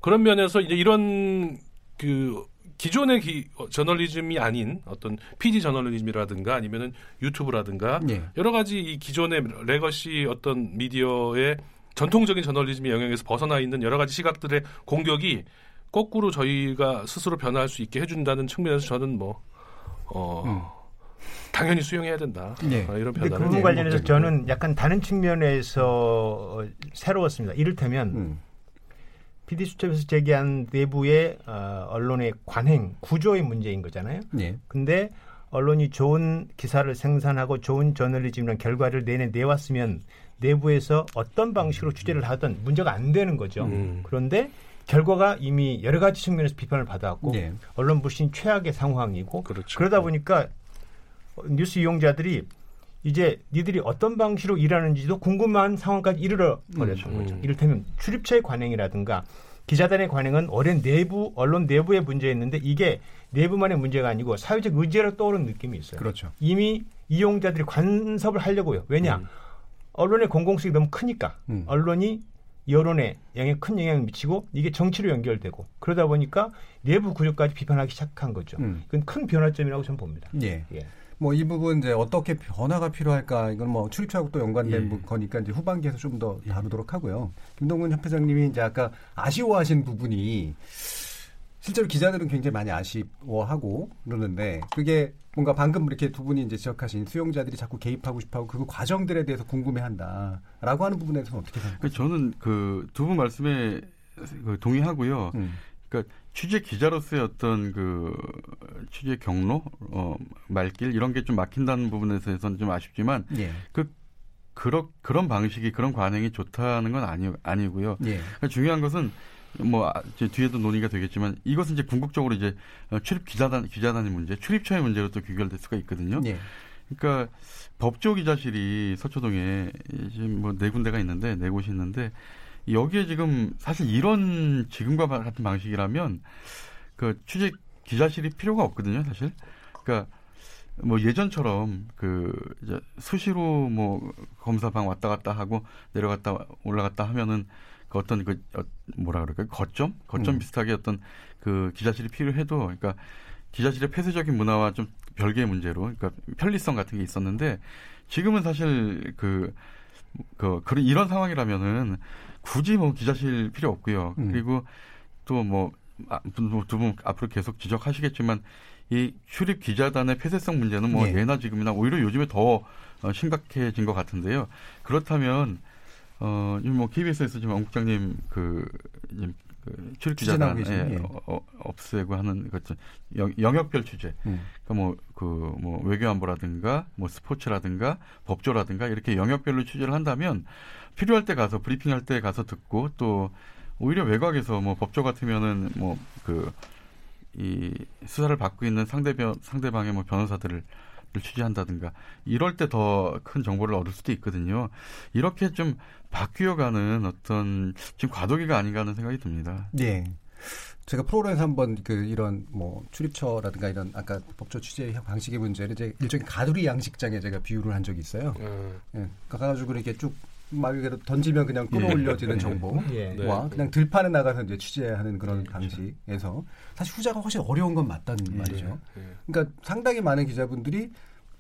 그런 면에서 이제 이런 그 기존의 기, 어, 저널리즘이 아닌 어떤 PD 저널리즘이라든가 아니면은 유튜브라든가 예. 여러 가지 이 기존의 legacy 어떤 미디어의 전통적인 저널리즘의 영역에서 벗어나 있는 여러 가지 시각들의 공격이 거꾸로 저희가 스스로 변화할 수 있게 해준다는 측면에서 저는 뭐 어, 당연히 수용해야 된다 네. 어, 이런 근데 그 변화를 부분 네, 관련해서. 저는 약간 다른 측면에서 어, 새로웠습니다. 이를테면 음. PD 수첩에서 제기한 내부의 어, 언론의 관행 구조의 문제인 거잖아요. 예. 근데 언론이 좋은 기사를 생산하고 좋은 저널리즘이란 결과를 내내 내왔으면 내부에서 어떤 방식으로 취재를 하든 문제가 안 되는 거죠. 음. 그런데 결과가 이미 여러 가지 측면에서 비판을 받아왔고 네. 언론 불신이 최악의 상황이고 그렇죠. 그러다 보니까 뉴스 이용자들이 이제 니들이 어떤 방식으로 일하는지도 궁금한 상황까지 이르러 버렸던 음. 거죠. 이를테면 출입처의 관행이라든가 기자단의 관행은 오랜 내부 언론 내부의 문제였는데 이게 내부만의 문제가 아니고 사회적 의제로 떠오르는 느낌이 있어요. 그렇죠. 이미 이용자들이 관섭을 하려고요. 왜냐? 음. 언론의 공공성이 너무 크니까 음. 언론이 여론에 영향 큰 영향을 미치고 이게 정치로 연결되고 그러다 보니까 내부 구조까지 비판하기 시작한 거죠. 음. 그건 큰 변화점이라고 저는 봅니다. 예. 예. 뭐 이 부분 이제 어떻게 변화가 필요할까 이건 뭐 출입처하고 또 연관된 예. 부- 거니까 이제 후반기에서 좀 더 다루도록 하고요. 김동근 협회장님이 이제 아까 아쉬워하신 부분이 실제로 기자들은 굉장히 많이 아쉬워하고 그러는데 그게 뭔가 방금 이렇게 두 분이 이제 지적하신 수용자들이 자꾸 개입하고 싶어하고 그 과정들에 대해서 궁금해한다라고 하는 부분에 대해서는 어떻게 생각하세요? 그 저는 그 두 분 말씀에 그 동의하고요. 음. 그러니까 취재 기자로서의 어떤 그 취재 경로, 어, 말길 이런 게 좀 막힌다는 부분에 대해서는 좀 아쉽지만 예. 그 그런 그런 방식이 그런 관행이 좋다는 건 아니 아니고요. 예. 그러니까 중요한 것은 뭐 아, 이제 뒤에도 논의가 되겠지만 이것은 이제 궁극적으로 이제 어, 출입 기자단 기자단의 문제, 출입처의 문제로 또 귀결될 수가 있거든요. 예. 그러니까 법조 기자실이 서초동에 지금 뭐 네 군데가 있는데 네 곳이 있는데 여기에 지금 사실 이런 지금과 같은 방식이라면 그 취재 기자실이 필요가 없거든요, 사실. 그러니까 뭐 예전처럼 그 이제 수시로 뭐 검사방 왔다 갔다 하고 내려갔다 올라갔다 하면은 그 어떤 그 어, 뭐라 그럴까요 거점 거점 음. 비슷하게 어떤 그 기자실이 필요해도 그러니까 기자실의 폐쇄적인 문화와 좀 별개의 문제로 그러니까 편리성 같은 게 있었는데 지금은 사실 그, 그 그런 이런 상황이라면은 굳이 뭐 기자실 필요 없고요. 음. 그리고 또뭐 두분 앞으로 계속 지적하시겠지만 이 출입 기자단의 폐쇄성 문제는 뭐 예. 예나 지금이나 오히려 요즘에 더 어, 심각해진 것 같은데요. 그렇다면 어, 지금 뭐 KBS에서 지금 왕 국장님 그, 그 출입 추진하고 기자단 계시는, 예, 예. 어, 어, 없애고 하는 그죠 영역별 취재. 음. 그러니까 뭐그 뭐 외교안보라든가 뭐 스포츠라든가 법조라든가 이렇게 영역별로 취재를 한다면 필요할 때 가서 브리핑할 때 가서 듣고 또 오히려 외곽에서 뭐 법조 같으면은 뭐 그 이 수사를 받고 있는 상대변 상대방의 뭐 변호사들을 취재한다든가 이럴 때 더 큰 정보를 얻을 수도 있거든요. 이렇게 좀 바뀌어가는 어떤 지금 과도기가 아닌가 하는 생각이 듭니다. 예. 제가 프로그램에서 한번 그 이런 뭐 출입처라든가 이런 아까 법조 취재 방식의 문제를 이제 일종의 가두리 양식장에 제가 비유를 한 적이 있어요. 음. 예. 가가지고 이렇게 쭉 막 이렇게 던지면 그냥 끌어올려지는 예. 정보와 예. 네. 그냥 들판에 나가서 이제 취재하는 그런 방식에서 사실 후자가 훨씬 어려운 건 맞다는 말이죠. 예. 그러니까 상당히 많은 기자분들이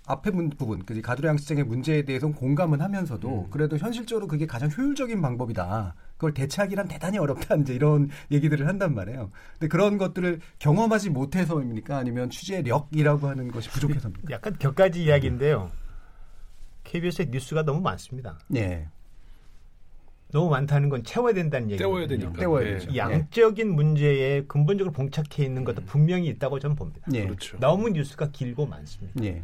앞에 문, 부분, 그 가두리 양식장의 문제에 대해서는 공감은 하면서도 그래도 현실적으로 그게 가장 효율적인 방법이다. 그걸 대체하기란 대단히 어렵다. 이제 이런 얘기들을 한단 말이에요. 근데 그런 것들을 경험하지 못해서입니까? 아니면 취재력이라고 하는 것이 부족해서입니까? 약간 격가지 이야기인데요. KBS의 뉴스가 너무 많습니다. 네. 너무 많다는 건 채워야 된다는 얘기예요. 때워야 되니까. 때워야 예. 되죠. 이 양적인 문제에 근본적으로 봉착해 있는 것도 분명히 있다고 저는 봅니다. 예. 그렇죠. 너무 뉴스가 길고 많습니다. 예.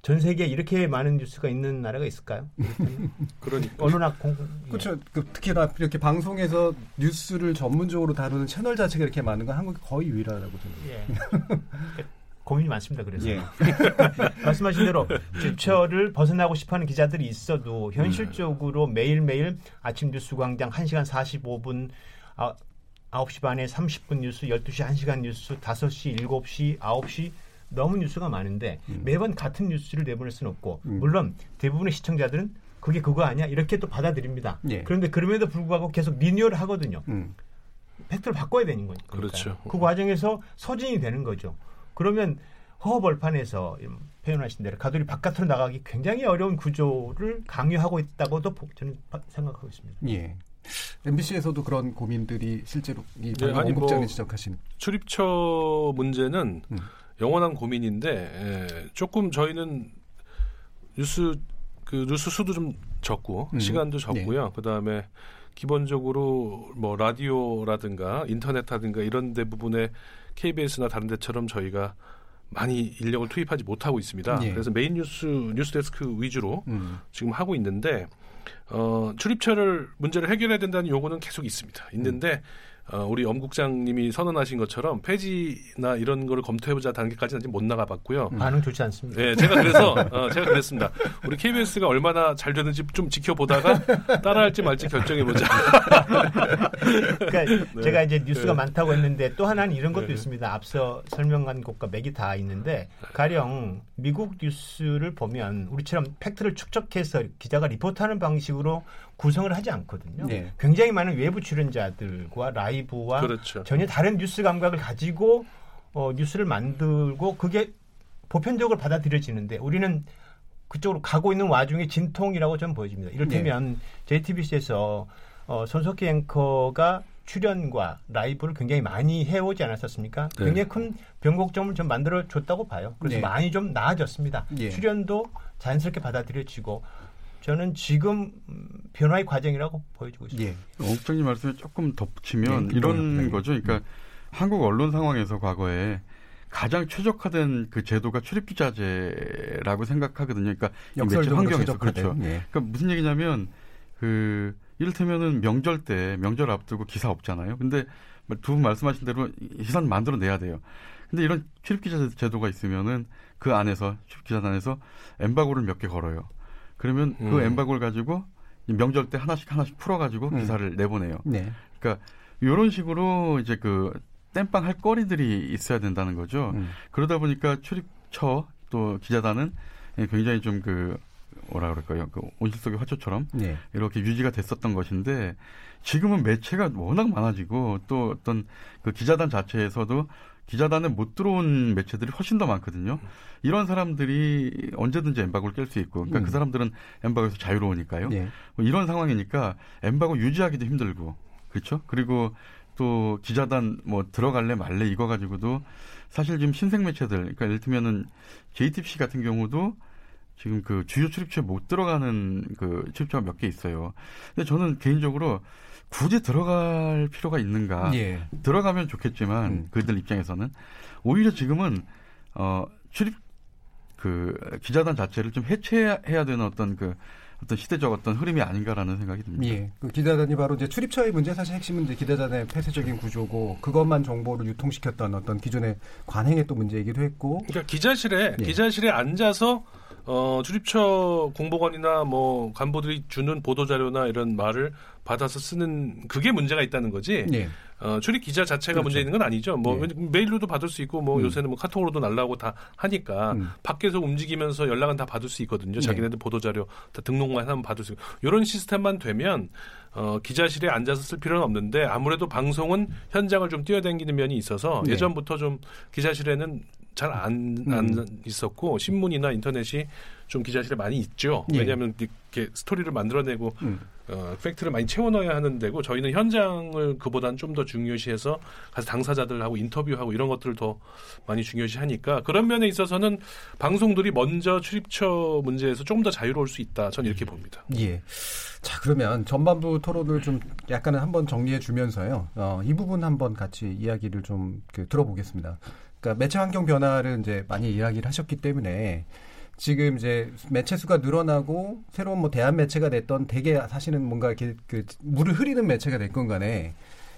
전 세계에 이렇게 많은 뉴스가 있는 나라가 있을까요? (laughs) 그러니까 언론학 공 그렇죠. 그 특히나 이렇게 방송에서 뉴스를 전문적으로 다루는 채널 자체가 이렇게 많은 건 한국이 거의 유일하다고 생각해요. 예. (laughs) 고민이 많습니다. 그래서 예. (laughs) 말씀하신 대로 출처를 벗어나고 싶어하는 기자들이 있어도 현실적으로 매일 매일 아침 뉴스 광장 1시간 45분 아, 9시 반에 30분 뉴스, 12시 1시간 뉴스, 5시, 7시, 9시 너무 뉴스가 많은데 매번 같은 뉴스를 내보낼 수는 없고 음. 물론 대부분의 시청자들은 그게 그거 아니야 이렇게 또 받아들입니다. 예. 그런데 그럼에도 불구하고 계속 리뉴얼 하거든요. 음. 팩트를 바꿔야 되는 거니까. 그렇죠. 그 과정에서 소진이 되는 거죠. 그러면 허허벌판에서 표현하신 대로 가두리 바깥으로 나가기 굉장히 어려운 구조를 강요하고 있다고도 보- 저는 바- 생각하고 있습니다. 예. MBC에서도 그런 고민들이 실제로 이 네, 아니, 공급장이 뭐 지적하신 출입처 문제는 음. 영원한 고민인데 에, 조금 저희는 뉴스 그 뉴스 수도 좀 적고 음. 시간도 적고요. 그다음에 기본적으로 뭐 라디오라든가 인터넷하든가 이런 데 부분에 KBS나 다른 데처럼 저희가 많이 인력을 투입하지 못하고 있습니다. 예. 그래서 메인 뉴스 뉴스데스크 위주로 음. 지금 하고 있는데 어, 출입처를 문제를 해결해야 된다는 요구는 계속 있습니다. 있는데 어, 우리 엄 국장님이 선언하신 것처럼 폐지나 이런 거를 검토해보자 단계까지는 아직 못 나가봤고요. 반응 좋지 않습니다. 네, 제가 그래서 어, 제가 그랬습니다. 우리 KBS가 얼마나 잘 되는지 좀 지켜보다가 따라할지 말지 결정해보자. (laughs) 그러니까 네. 제가 이제 뉴스가 네. 많다고 했는데 또 하나는 이런 것도 네. 있습니다. 앞서 설명한 것과 맥이 다 있는데 가령 미국 뉴스를 보면 우리처럼 팩트를 축적해서 기자가 리포트하는 방식으로 구성을 하지 않거든요. 네. 굉장히 많은 외부 출연자들과 라이브와 그렇죠. 전혀 다른 뉴스 감각을 가지고 어, 뉴스를 만들고 그게 보편적으로 받아들여지는데 우리는 그쪽으로 가고 있는 와중에 진통이라고 저는 보여집니다. 이를테면 JTBC에서 어, 손석희 앵커가 출연과 라이브를 굉장히 많이 해오지 않았었습니까? 네. 굉장히 큰 변곡점을 좀 만들어 줬다고 봐요. 그래서 네. 많이 좀 나아졌습니다. 예. 출연도 자연스럽게 받아들여지고 저는 지금 음, 변화의 과정이라고 보여지고 있습니다. 예. 옥장님 말씀에 조금 덧붙이면 네, 이런 김동현 거죠. 그러니까 한국 언론 상황에서 과거에 가장 최적화된 그 제도가 출입 기자제라고 생각하거든요. 그러니까 역설적으로 환경에서 최적화된, 그렇죠. 예. 그러니까 무슨 얘기냐면 그 이를테면은 명절 때 명절 앞두고 기사 없잖아요. 근데 두 분 말씀하신 대로 기사는 만들어 내야 돼요. 근데 이런 출입 기자 제도가 있으면은 그 안에서 출입 기자 안에서 엠바고를 몇 개 걸어요. 그러면 그 음. 엠바고를 가지고 이 명절 때 하나씩 하나씩 풀어가지고 음. 기사를 내보내요. 네. 그러니까 이런 식으로 이제 그 땜빵 할 거리들이 있어야 된다는 거죠. 음. 그러다 보니까 출입처 또 기자단은 굉장히 좀 그 뭐라 그럴까요? 그 온실 속의 화초처럼 네. 이렇게 유지가 됐었던 것인데 지금은 매체가 워낙 많아지고 또 어떤 그 기자단 자체에서도 기자단에 못 들어온 매체들이 훨씬 더 많거든요. 이런 사람들이 언제든지 엠바고를 깰 수 있고, 그러니까 음. 그 사람들은 엠바고에서 자유로우니까요. 네. 뭐 이런 상황이니까 엠바고 유지하기도 힘들고, 그렇죠? 그리고 또 기자단 뭐 들어갈래 말래 이거 가지고도 사실 지금 신생 매체들, 그러니까 예를 들면은 JTBC 같은 경우도 지금 그 주요 출입처에 못 들어가는 그 출입처가 몇 개 있어요. 근데 저는 개인적으로 굳이 들어갈 필요가 있는가? 예. 들어가면 좋겠지만 음. 그들 입장에서는 오히려 지금은 어 출입 그 기자단 자체를 좀 해체해야 되는 어떤 그 어떤 시대적 어떤 흐름이 아닌가라는 생각이 듭니다. 예. 그 기자단이 바로 이제 출입처의 문제 사실 핵심은 이제 기자단의 폐쇄적인 구조고 그것만 정보를 유통시켰던 어떤 기존의 관행의 또 문제이기도 했고 그러니까 기자실에 예. 기자실에 앉아서 어, 출입처 공보관이나 뭐 간부들이 주는 보도 자료나 이런 말을 받아서 쓰는 그게 문제가 있다는 거지. 예. 어, 출입 기자 자체가 그렇죠. 문제 있는 건 아니죠. 뭐 예. 메일로도 받을 수 있고 뭐 음. 요새는 뭐 카톡으로도 날라오고 다 하니까 음. 밖에서 움직이면서 연락은 다 받을 수 있거든요. 네. 자기네들 보도 자료 다 등록만 하면 받을 수 있고 이런 시스템만 되면 어, 기자실에 앉아서 쓸 필요는 없는데 아무래도 방송은 현장을 좀 뛰어다니는 면이 있어서 네. 예전부터 좀 기자실에는 잘안안 음. 있었고 신문이나 인터넷이 좀 기자실에 많이 있죠. 예. 왜냐하면 이렇게 스토리를 만들어내고 음. 어, 팩트를 많이 채워넣어야 하는 데고 저희는 현장을 그보다는 좀더 중요시해서 가서 당사자들하고 인터뷰하고 이런 것들을 더 많이 중요시하니까 그런 면에 있어서는 방송들이 먼저 출입처 문제에서 조금 더 자유로울 수 있다. 전 이렇게 봅니다. 예. 자, 그러면 전반부 토론을 좀 약간은 한번 정리해 주면서요. 어, 이 부분 한번 같이 이야기를 좀 그, 들어보겠습니다. 그러니까 매체 환경 변화를 이제 많이 이야기를 하셨기 때문에 지금 이제 매체 수가 늘어나고 새로운 뭐 대한 매체가 됐던 대개 사실은 뭔가 이렇게 그 물을 흐리는 매체가 됐건 간에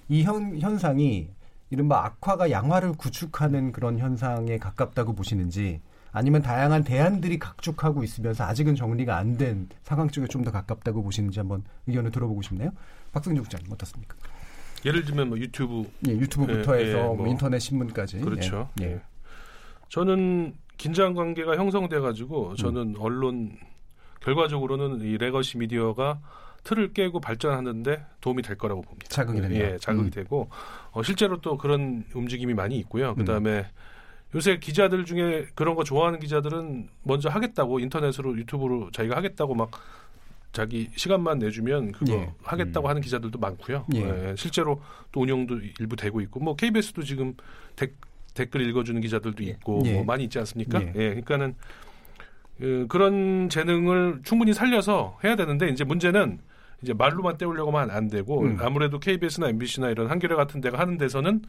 이 현, 현상이 이른바 악화가 양화를 구축하는 그런 현상에 가깝다고 보시는지 아니면 다양한 대안들이 각축하고 있으면서 아직은 정리가 안 된 상황 쪽에 좀 더 가깝다고 보시는지 한번 의견을 들어보고 싶네요. 박승주 국장님 어떻습니까? 예를 들면 뭐 유튜브 예, 유튜브부터 예, 해서 예, 뭐 뭐. 인터넷 신문까지. 그렇죠. 예. 예. 예. 저는 긴장 관계가 형성돼 가지고 음. 저는 언론 결과적으로는 이 legacy 미디어가 틀을 깨고 발전하는데 도움이 될 거라고 봅니다. 자극이 된다. 예, 자극이 음. 되고 어, 실제로 또 그런 움직임이 많이 있고요. 그다음에 요새 기자들 중에 그런 거 좋아하는 기자들은 먼저 하겠다고 인터넷으로 유튜브로 자기가 하겠다고 막 자기 시간만 내주면 그거 예. 하겠다고 하는 기자들도 많고요. 예. 예, 실제로 또 운영도 일부 되고 있고 뭐 KBS도 지금 댓, 댓글 읽어주는 기자들도 있고 예. 뭐 많이 있지 않습니까? 예. 예, 그러니까는 그, 그런 재능을 충분히 살려서 해야 되는데 이제 문제는 이제 말로만 때우려고만 안 되고 음. 아무래도 KBS나 MBC나 이런 한겨레 같은 데가 하는 데서는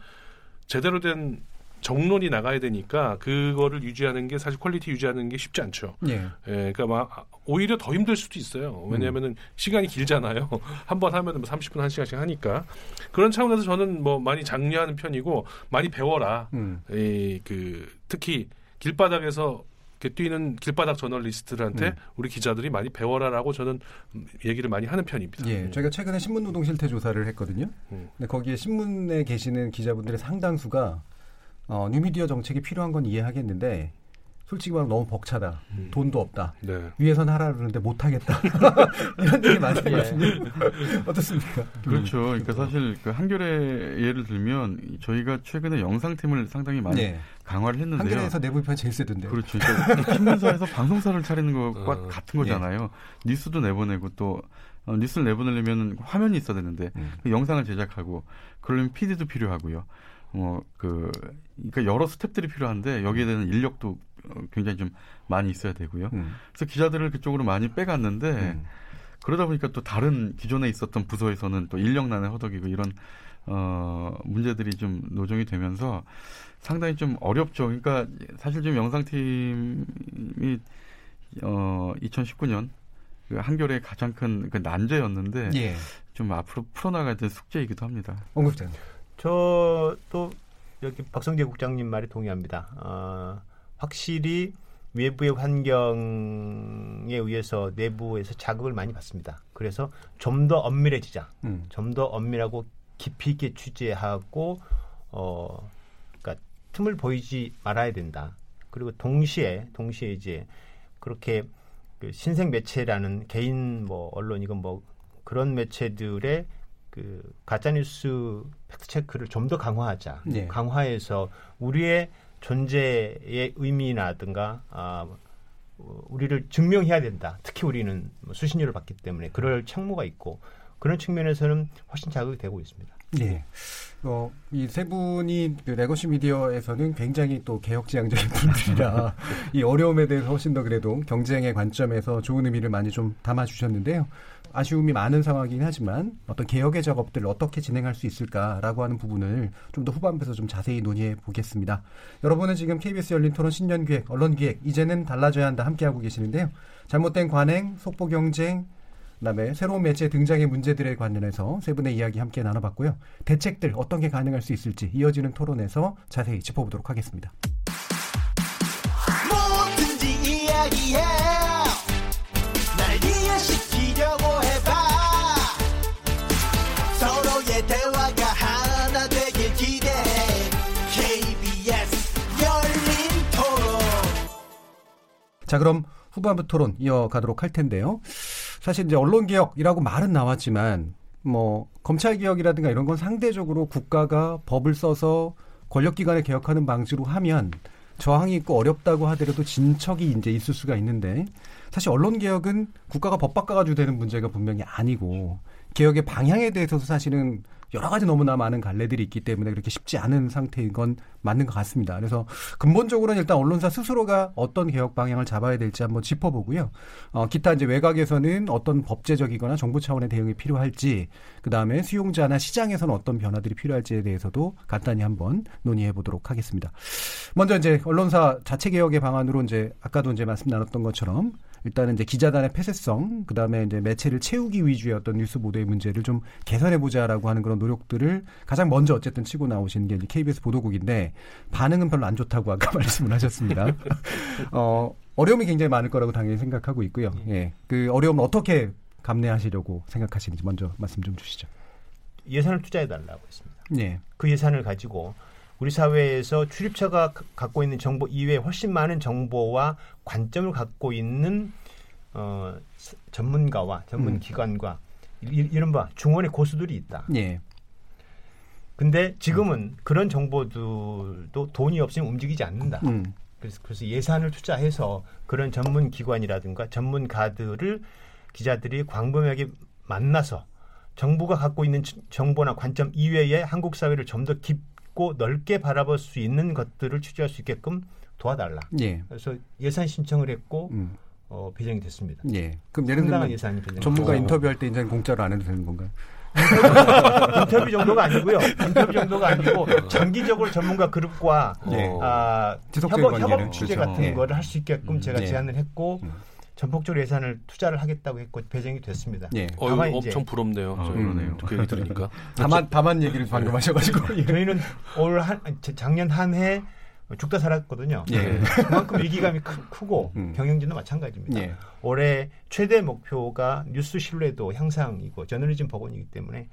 제대로 된 정론이 나가야 되니까 그거를 유지하는 게 사실 quality 유지하는 게 쉽지 않죠. 예. 예, 그러니까 막 오히려 더 힘들 수도 있어요. 왜냐하면은 시간이 길잖아요. (laughs) 한 번 하면은 뭐 30분 한 시간씩 하니까 그런 차원에서 저는 뭐 많이 장려하는 편이고 많이 배워라. 음. 이그 특히 길바닥에서 이렇게 뛰는 길바닥 저널리스트들한테 음. 우리 기자들이 많이 배워라라고 저는 얘기를 많이 하는 편입니다. 예, 저희가 최근에 신문 노동 실태 조사를 했거든요. 음. 근데 거기에 신문에 계시는 기자분들의 상당수가 어, 뉴미디어 정책이 필요한 건 이해하겠는데 솔직히 말하면 너무 벅차다. 음. 돈도 없다. 네. 위에선 하라 그러는데 못 하겠다. (laughs) 이런 얘기 많이 하거든요. (laughs) 어떻습니까? 그렇죠. 그러니까 사실 그 한겨레 예를 들면 이- 저희가 최근에 영상팀을 상당히 많이 네. 강화를 했는데요. 한겨레에서 내부 편 제일 세던데. 그렇죠. 그러니까 신문사에서 (laughs) 방송사를 차리는 것과 어. 같은 거잖아요. 뉴스도 내보내고 또 어, 뉴스를 내보내려면 화면이 있어야 되는데 음. 그 영상을 제작하고 그러려면 PD도 필요하고요. 뭐그 그러니까 여러 스텝들이 필요한데 여기에 대한 인력도 어, 굉장히 좀 많이 있어야 되고요. 음. 그래서 기자들을 그쪽으로 많이 빼갔는데 음. 그러다 보니까 또 다른 기존에 있었던 부서에서는 또 인력난에 허덕이고 이런 어 문제들이 좀 노정이 되면서 상당히 좀 어렵죠. 그러니까 사실 지금 영상팀이 어 2019년 그 한겨레의 가장 큰 그 난제였는데 예. 좀 앞으로 풀어나가야 될 숙제이기도 합니다. 언급자님. 저도 여기 박성재 국장님 말에 동의합니다. 어, 확실히 외부의 환경에 의해서 내부에서 자극을 많이 받습니다. 그래서 좀 더 엄밀해지자. 음. 좀더 엄밀하고 깊이 있게 취재하고 어 그러니까 틈을 보이지 말아야 된다. 그리고 동시에 동시에 이제 그렇게 그 신생 매체라는 개인 뭐 언론이건 뭐 그런 매체들의 그 가짜 뉴스 fact check를 좀 더 강화하자. 네. 강화해서 우리의 존재의 의미라든가 아 어, 우리를 증명해야 된다. 특히 우리는 뭐 수신료를 받기 때문에 그럴 책무가 있고 그런 측면에서는 훨씬 자극이 되고 있습니다. 예. 어, 이 세 분이 그 legacy 미디어에서는 굉장히 또 개혁지향적인 (laughs) 분들이라 이 어려움에 대해서 훨씬 더 그래도 경쟁의 관점에서 좋은 의미를 많이 좀 담아주셨는데요. 아쉬움이 많은 상황이긴 하지만 어떤 개혁의 작업들을 어떻게 진행할 수 있을까라고 하는 부분을 좀 더 후반부에서 좀 자세히 논의해 보겠습니다. 여러분은 지금 KBS 열린 토론 신년 기획, 언론 기획, 이제는 달라져야 한다 함께하고 계시는데요. 잘못된 관행, 속보 경쟁, 그다음에 새로운 매체 등장의 문제들에 관련해서 세 분의 이야기 함께 나눠봤고요. 대책들 어떤 게 가능할 수 있을지 이어지는 토론에서 자세히 짚어보도록 하겠습니다. 뭐든지 이야기해 자, 그럼 후반부 토론 이어가도록 할 텐데요. 사실 이제 언론 개혁이라고 말은 나왔지만 뭐 검찰 개혁이라든가 이런 건 상대적으로 국가가 법을 써서 권력기관을 개혁하는 방식으로 하면 저항이 있고 어렵다고 하더라도 진척이 이제 있을 수가 있는데 사실 언론 개혁은 국가가 법 바꿔가지고 되는 문제가 분명히 아니고 개혁의 방향에 대해서도 사실은 여러 가지 너무나 많은 갈래들이 있기 때문에 그렇게 쉽지 않은 상태인 건 맞는 것 같습니다. 그래서 근본적으로는 일단 언론사 스스로가 어떤 개혁 방향을 잡아야 될지 한번 짚어보고요. 어, 기타 이제 외곽에서는 어떤 법제적이거나 정부 차원의 대응이 필요할지, 그 다음에 수용자나 시장에서는 어떤 변화들이 필요할지에 대해서도 간단히 한번 논의해 보도록 하겠습니다. 먼저 이제 언론사 자체 개혁의 방안으로 이제 아까도 이제 말씀 나눴던 것처럼 일단은 이제 기자단의 폐쇄성, 그 다음에 이제 매체를 채우기 위주의 어떤 뉴스 보도의 문제를 좀 개선해 보자라고 하는 그런 노력들을 가장 먼저 어쨌든 치고 나오신 게 KBS 보도국인데 반응은 별로 안 좋다고 아까 (laughs) 말씀을 하셨습니다. 어, 어려움이 굉장히 많을 거라고 당연히 생각하고 있고요. 예. 그 어려움을 어떻게 감내하시려고 생각하시는지 먼저 말씀 좀 주시죠. 예산을 투자해 달라고 했습니다. 예. 그 예산을 가지고 우리 사회에서 출입처가 가- 갖고 있는 정보 이외에 훨씬 많은 정보와 관점을 갖고 있는 어, 스- 전문가와 전문 음. 기관과 이, 이른바 중원의 고수들이 있다. 예. 근데 지금은 그런 정보들도 돈이 없으면 움직이지 않는다. 음. 그래서, 그래서 예산을 투자해서 그런 전문 기관이라든가 전문가들을 기자들이 광범위하게 만나서 정부가 갖고 있는 지- 정보나 관점 이외에 한국 사회를 좀 더 깊 고 넓게 바라볼 수 있는 것들을 취재할 수 있게끔 도와달라. 예. 그래서 예산 신청을 했고 음. 어, 배정이 됐습니다. 예. 그럼 예를 들면 예산이 전문가 됐고. 인터뷰할 때 이제는 공짜로 안 해도 되는 건가요? (laughs) 인터뷰 정도가 아니고요. 인터뷰 정도가 아니고 장기적으로 전문가 그룹과 예. 아, 협업. 협업 취재 그렇죠. 같은 예. 거를 할 수 있게끔 음. 제가 예. 제안을 했고 음. 전폭적으로 예산을 투자를 하겠다고 했고 배정이 됐습니다. 예. 다만 이제 엄청 부럽네요. 아, 저 그러네요. 그 얘기 들으니까. (laughs) 다만 다만 얘기를 방금 하셔가지고 예. (laughs) 저희는 올 한, 작년 한 해 죽다 살았거든요. 예. 그만큼 위기감이 크, 크고 음. 경영진도 마찬가지입니다. 예. 올해 최대 목표가 뉴스 신뢰도 향상이고 저널리즘 복원이기 때문에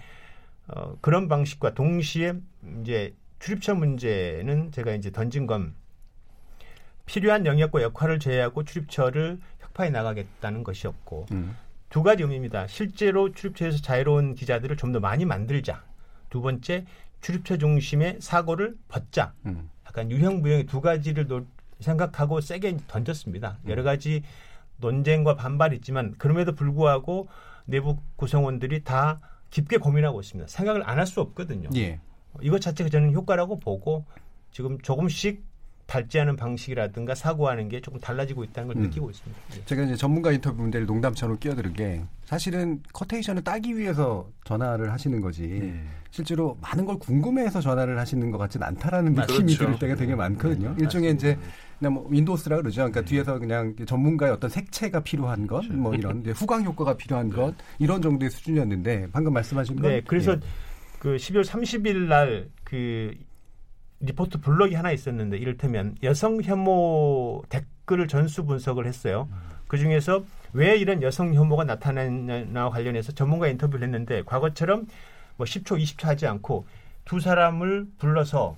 어, 그런 방식과 동시에 이제 출입처 문제는 제가 이제 던진 건 필요한 영역과 역할을 제외하고 출입처를 혁파해 나가겠다는 것이었고 음. 두 가지 의미입니다. 실제로 출입처에서 자유로운 기자들을 좀 더 많이 만들자. 두 번째 출입처 중심의 사고를 벗자. 음. 약간 유형무형의 두 가지를 노- 생각하고 세게 던졌습니다. 음. 여러 가지 논쟁과 반발이 있지만 그럼에도 불구하고 내부 구성원들이 다 깊게 고민하고 있습니다. 생각을 안 할 수 없거든요. 예. 이것 자체가 저는 효과라고 보고 지금 조금씩 발제하는 방식이라든가 사고하는 게 조금 달라지고 있다는 걸 음. 느끼고 있습니다. 예. 제가 이제 전문가 인터뷰 문제를 농담처럼 끼어드는 게 사실은 커테이션을 따기 위해서 전화를 하시는 거지 음. 실제로 많은 걸 궁금해해서 전화를 하시는 것 같지는 않다라는 느낌이 그렇죠. 들 때가 되게 많거든요. 일종의 이제 그냥 뭐 windows라 그러죠. 그러니까 뒤에서 그냥 전문가의 어떤 색채가 필요한 것, 뭐 이런 후광 효과가 필요한 것 이런 정도의 수준이었는데 방금 말씀하신 건 네, 그래서 예. 그 12월 30일 날그 리포트 블럭이 하나 있었는데 이를테면 여성 혐오 댓글을 전수 분석을 했어요. 그 중에서 왜 이런 여성 혐오가 나타났나 관련해서 전문가 인터뷰를 했는데 과거처럼 뭐 10초, 20초 하지 않고 두 사람을 불러서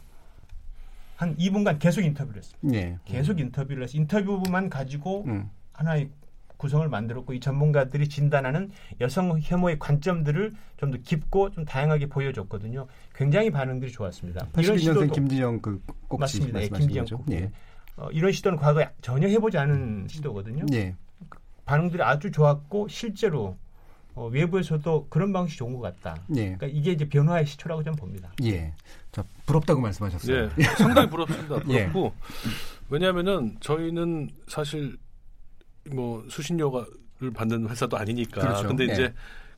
한 2분간 계속 인터뷰를 했습니다. 예. 계속 인터뷰를 해서 인터뷰만 가지고 음. 하나의 구성을 만들었고 이 전문가들이 진단하는 여성 혐오의 관점들을 좀 더 깊고 좀 다양하게 보여줬거든요. 굉장히 반응들이 좋았습니다. 82년생 김지영 그 꼭지 맞습니다. 예, 말씀하신 김지영 거죠. 꼭. 예. 어, 이런 시도는 과거에 전혀 해보지 않은 시도거든요. 예. 반응들이 아주 좋았고 실제로 어, 외부에서도 그런 방식이 좋은 것 같다. 예. 그러니까 이게 이제 변화의 시초라고 저는 봅니다. 예. 자, 부럽다고 말씀하셨어요. 예, 상당히 부럽습니다. 예. 부럽고 왜냐하면은 저희는 사실 뭐 수신료를 받는 회사도 아니니까. 그렇죠. 근데 예. 이제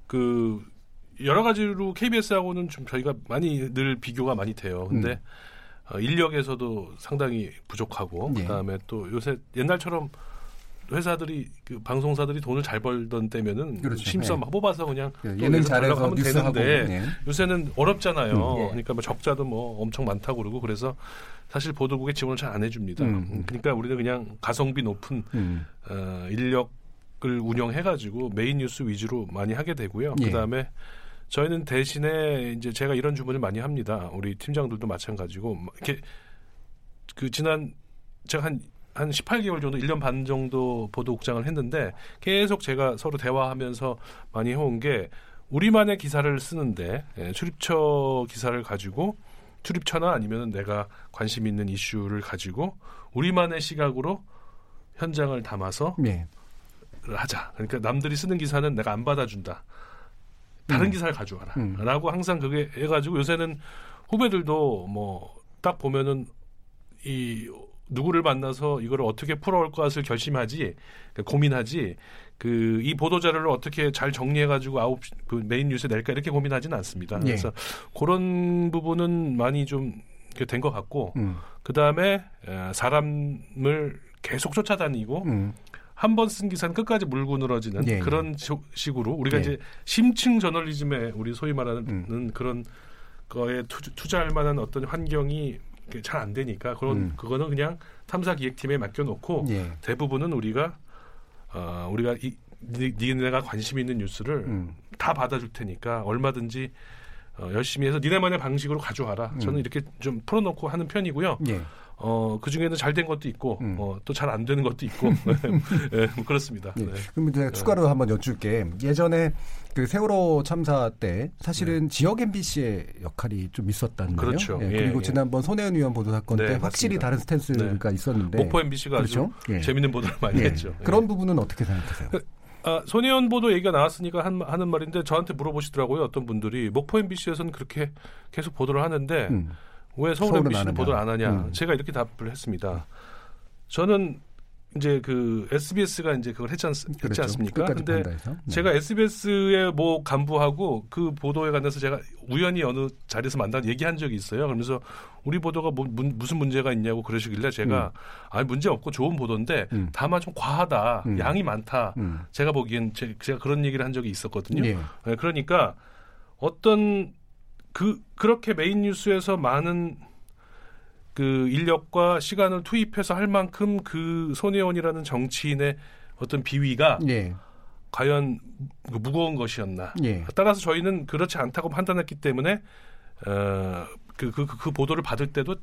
그 여러 가지로 KBS하고는 좀 저희가 많이 늘 비교가 많이 돼요. 근데 음. 어, 인력에서도 상당히 부족하고 예. 그다음에 또 요새 옛날처럼 회사들이 그 방송사들이 돈을 잘 벌던 때면은 그렇죠. 예. 막 뽑아서 그냥 예, 또 예능 잘해서 하고, 되는데 예. 요새는 어렵잖아요. 음. 예. 그러니까 뭐 적자도 뭐 엄청 많다고 그러고 그래서 사실 보도국에 지원을 잘 안 해줍니다. 음. 음, 그러니까 우리는 그냥 가성비 높은 음. 어, 인력을 운영해가지고 메인 뉴스 위주로 많이 하게 되고요. 예. 그 다음에 저희는 대신에 이제 제가 이런 주문을 많이 합니다. 우리 팀장들도 마찬가지고 뭐 이렇게 그 지난 제가 한한 18개월 정도, 1년 반 정도 보도국장을 했는데 계속 제가 서로 대화하면서 많이 해온 게 우리만의 기사를 쓰는데 예, 출입처 기사를 가지고 출입처나 아니면 내가 관심 있는 이슈를 가지고 우리만의 시각으로 현장을 담아서 예. 하자. 그러니까 남들이 쓰는 기사는 내가 안 받아준다. 다른 음. 기사를 가져와라. 음. 라고 항상 그게 해가지고 요새는 후배들도 뭐 딱 보면은 이 누구를 만나서 이걸 어떻게 풀어올 것을 결심하지 그 고민하지 그 이 보도 자료를 어떻게 잘 정리해가지고 아홉 시- 그 메인 뉴스에 낼까 이렇게 고민하지는 않습니다. 예. 그래서 그런 부분은 많이 좀 된 것 같고 음. 그 다음에 사람을 계속 쫓아다니고 음. 한 번 쓴 기사는 끝까지 물고 늘어지는 예, 예. 그런 조- 식으로 우리가 예. 이제 심층 저널리즘에 우리 소위 말하는 음. 그런 거에 투, 투자할 만한 어떤 환경이 잘 안 되니까 그런 음. 그거는 그냥 탐사 기획팀에 맡겨놓고 예. 대부분은 우리가 어, 우리가 이, 니, 니네가 관심 있는 뉴스를 음. 다 받아줄 테니까 얼마든지 어, 열심히 해서 니네만의 방식으로 가져와라. 저는 음. 이렇게 좀 풀어놓고 하는 편이고요. 예. 어, 그 중에는 잘 된 것도 있고, 음. 어, 또 잘 안 되는 것도 있고, 예, (laughs) 뭐 그렇습니다. 예. 네. 그럼 제가 추가로 한번 여쭐게 예전에 그 세월호 참사 때 사실은 지역 MBC의 역할이 좀 있었단 말이에요. 네. 그렇죠. 예, 예, 그리고 예. 지난번 손혜원 의원 보도 사건 네, 때 확실히 맞습니다. 다른 스탠스가 있었는데 목포 MBC가 그렇죠? 아주 예. 재밌는 보도를 많이 예. 했죠. 예. 그런 부분은 어떻게 생각하세요? 아, 손혜원 보도 얘기가 나왔으니까 한, 하는 말인데 저한테 물어보시더라고요. 어떤 분들이 목포 MBC에서는 그렇게 계속 보도를 하는데 음. 왜 서울 MBC는. 보도를 안 하냐? 음. 제가 이렇게 답을 했습니다. 저는 이제 그 SBS가 이제 그걸 했지, 않, 했지 그렇죠. 않습니까? 근데. 네. 제가 SBS의 모 간부하고 그 보도에 관해서 제가 우연히 어느 자리에서 만나 얘기한 적이 있어요. 그러면서 우리 보도가 뭐, 문- 무슨 문제가 있냐고 그러시길래 제가 아니 문제 없고 좋은 보도인데 음. 다만 좀 과하다, 음. 양이 많다. 음. 제가 보기엔 제, 가 그런 얘기를 한 적이 있었거든요. 예. 네, 그러니까 어떤 그 그렇게 메인 뉴스에서 많은 그 인력과 시간을 투입해서 할 만큼 그 손혜원이라는 정치인의 어떤 비위가 예. 과연 그 무거운 것이었나. 예. 따라서 저희는 그렇지 않다고 판단했기 때문에 어, 그, 그, 그, 그 보도를 받을 때도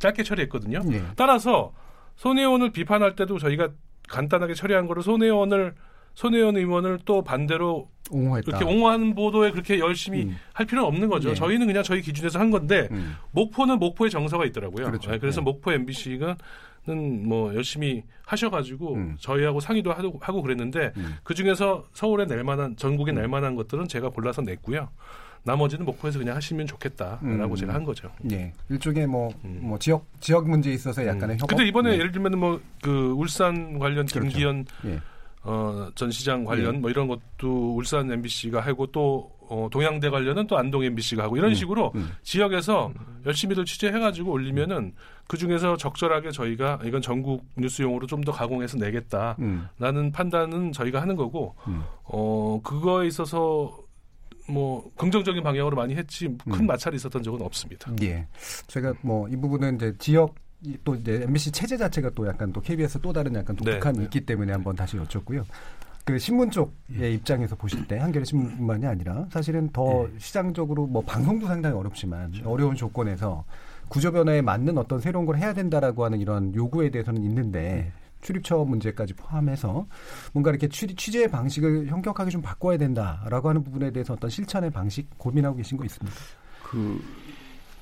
짧게 처리했거든요. 예. 따라서 손혜원을 비판할 때도 저희가 간단하게 처리한 거를 손혜원을 손혜원 의원을 또 반대로 옹호했다. 그렇게 옹호하는 보도에 그렇게 열심히 음. 할 필요는 없는 거죠. 예. 저희는 그냥 저희 기준에서 한 건데 음. 목포는 목포의 정서가 있더라고요. 그렇죠. 네, 그래서 예. 목포 MBC가 는뭐 열심히 하셔가지고 음. 저희하고 상의도 하고, 하고 그랬는데 음. 그 중에서 서울에 낼 만한 전국에 낼 만한 것들은 제가 골라서 냈고요. 나머지는 목포에서 그냥 하시면 좋겠다라고 음. 제가 한 거죠. 예. 일종의 뭐, 음. 뭐 지역 지역 문제에 있어서 약간의 협업. 근데 이번에 네. 예를 들면 뭐 그 울산 관련 그렇죠. 김기현 예. 어, 전 시장 관련 예. 뭐 이런 것도 울산 MBC가 하고 또 어, 동양대 관련은 또 안동 MBC가 하고 이런 음, 식으로 음. 지역에서 열심히들 취재해가지고 올리면은 그 중에서 적절하게 저희가 이건 전국 뉴스용으로 좀 더 가공해서 내겠다라는 음. 판단은 저희가 하는 거고 음. 어 그거에 있어서 뭐 긍정적인 방향으로 많이 했지 큰 음. 마찰이 있었던 적은 없습니다. 예. 제가 뭐 이 부분은 이제 지역 이 또 이제 MBC 체제 자체가 또 약간 또 KBS 또 다른 약간 독특한 네, 네. 있기 때문에 한번 다시 여쭙고요. 그 신문 쪽의 예. 입장에서 보실 때 한겨레 신문뿐만이 아니라 사실은 더 예. 시장적으로 뭐 방송도 상당히 어렵지만 그렇죠. 어려운 조건에서 구조 변화에 맞는 어떤 새로운 걸 해야 된다라고 하는 이런 요구에 대해서는 있는데 네. 출입처 문제까지 포함해서 뭔가 이렇게 취, 취재의 방식을 현격하게 좀 바꿔야 된다라고 하는 부분에 대해서 어떤 실천의 방식 고민하고 계신 거 있습니까? 그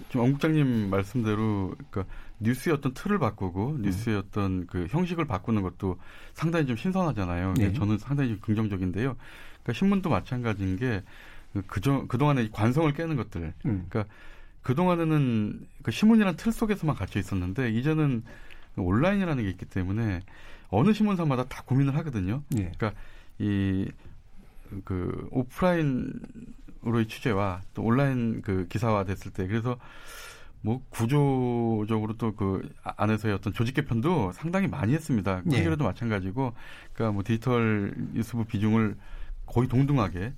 지금 엄 국장님 말씀대로 그러니까 뉴스의 어떤 틀을 바꾸고 음. 뉴스의 어떤 그 형식을 바꾸는 것도 상당히 좀 신선하잖아요. 네. 저는 상당히 좀 긍정적인데요. 그러니까 신문도 마찬가지인 게 그저 그동안의 관성을 깨는 것들. 음. 그러니까 그동안에는 그 신문이라는 틀 속에서만 갇혀 있었는데 이제는 온라인이라는 게 있기 때문에 어느 신문사마다 다 고민을 하거든요. 예. 그러니까 이 그 오프라인으로의 취재와 또 온라인 그 기사화 됐을 때 그래서 뭐 구조적으로 또 그 안에서의 어떤 조직 개편도 상당히 많이 했습니다. 예. 한겨레도 마찬가지고 그러니까 뭐 디지털 뉴스부 비중을 거의 동등하게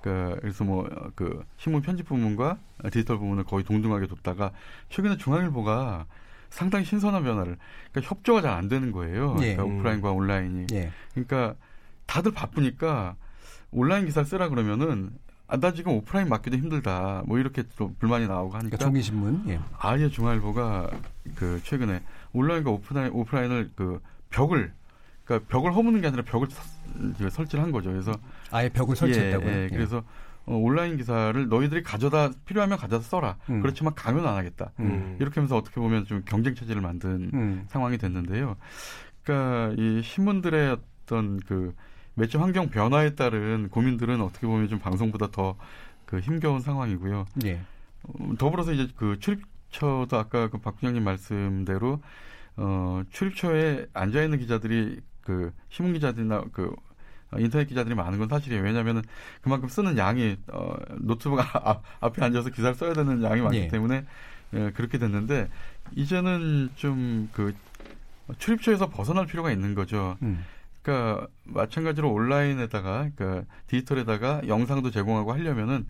그러니까 그래서 뭐 그 신문 편집 부문과 디지털 부문을 거의 동등하게 뒀다가 최근에 중앙일보가 상당히 신선한 변화를 그러니까 협조가 잘 안 되는 거예요. 예. 그러니까 음. 오프라인과 온라인이. 예. 그러니까 다들 바쁘니까 온라인 기사를 쓰라 그러면은 아, 나 지금 오프라인 맡기도 힘들다. 뭐 이렇게 또 불만이 나오고 하니까 그러니까 종이 신문. 예. 아예 중앙일보가 그 최근에 온라인과 오프라인 오프라인을 그 벽을 그러니까 벽을 허무는 게 아니라 벽을 설치를 한 거죠. 그래서 아예 벽을 설치했다고요. 예, 예. 그래서 어, 온라인 기사를 너희들이 가져다 필요하면 가져다 써라. 음. 그렇지만 강요는 안 하겠다. 음. 이렇게 하면서 어떻게 보면 좀 경쟁 체제를 만든 음. 상황이 됐는데요. 그러니까 이 신문들의 어떤 그 매체 환경 변화에 따른 고민들은 어떻게 보면 좀 방송보다 더 그 힘겨운 상황이고요. 예. 어, 더불어서 이제 그 출입처도 아까 그 박 부장님 말씀대로 어 출입처에 앉아 있는 기자들이 그 신문 기자들이나 그 어, 인터넷 기자들이 많은 건 사실이에요. 왜냐하면은 그만큼 쓰는 양이 어 노트북 (laughs) 앞, 앞에 앉아서 기사를 써야 되는 양이 많기 예. 때문에 예, 그렇게 됐는데 이제는 좀 그 출입처에서 벗어날 필요가 있는 거죠. 음. 그러니까 마찬가지로 온라인에다가 그러니까 디지털에다가 영상도 제공하고 하려면은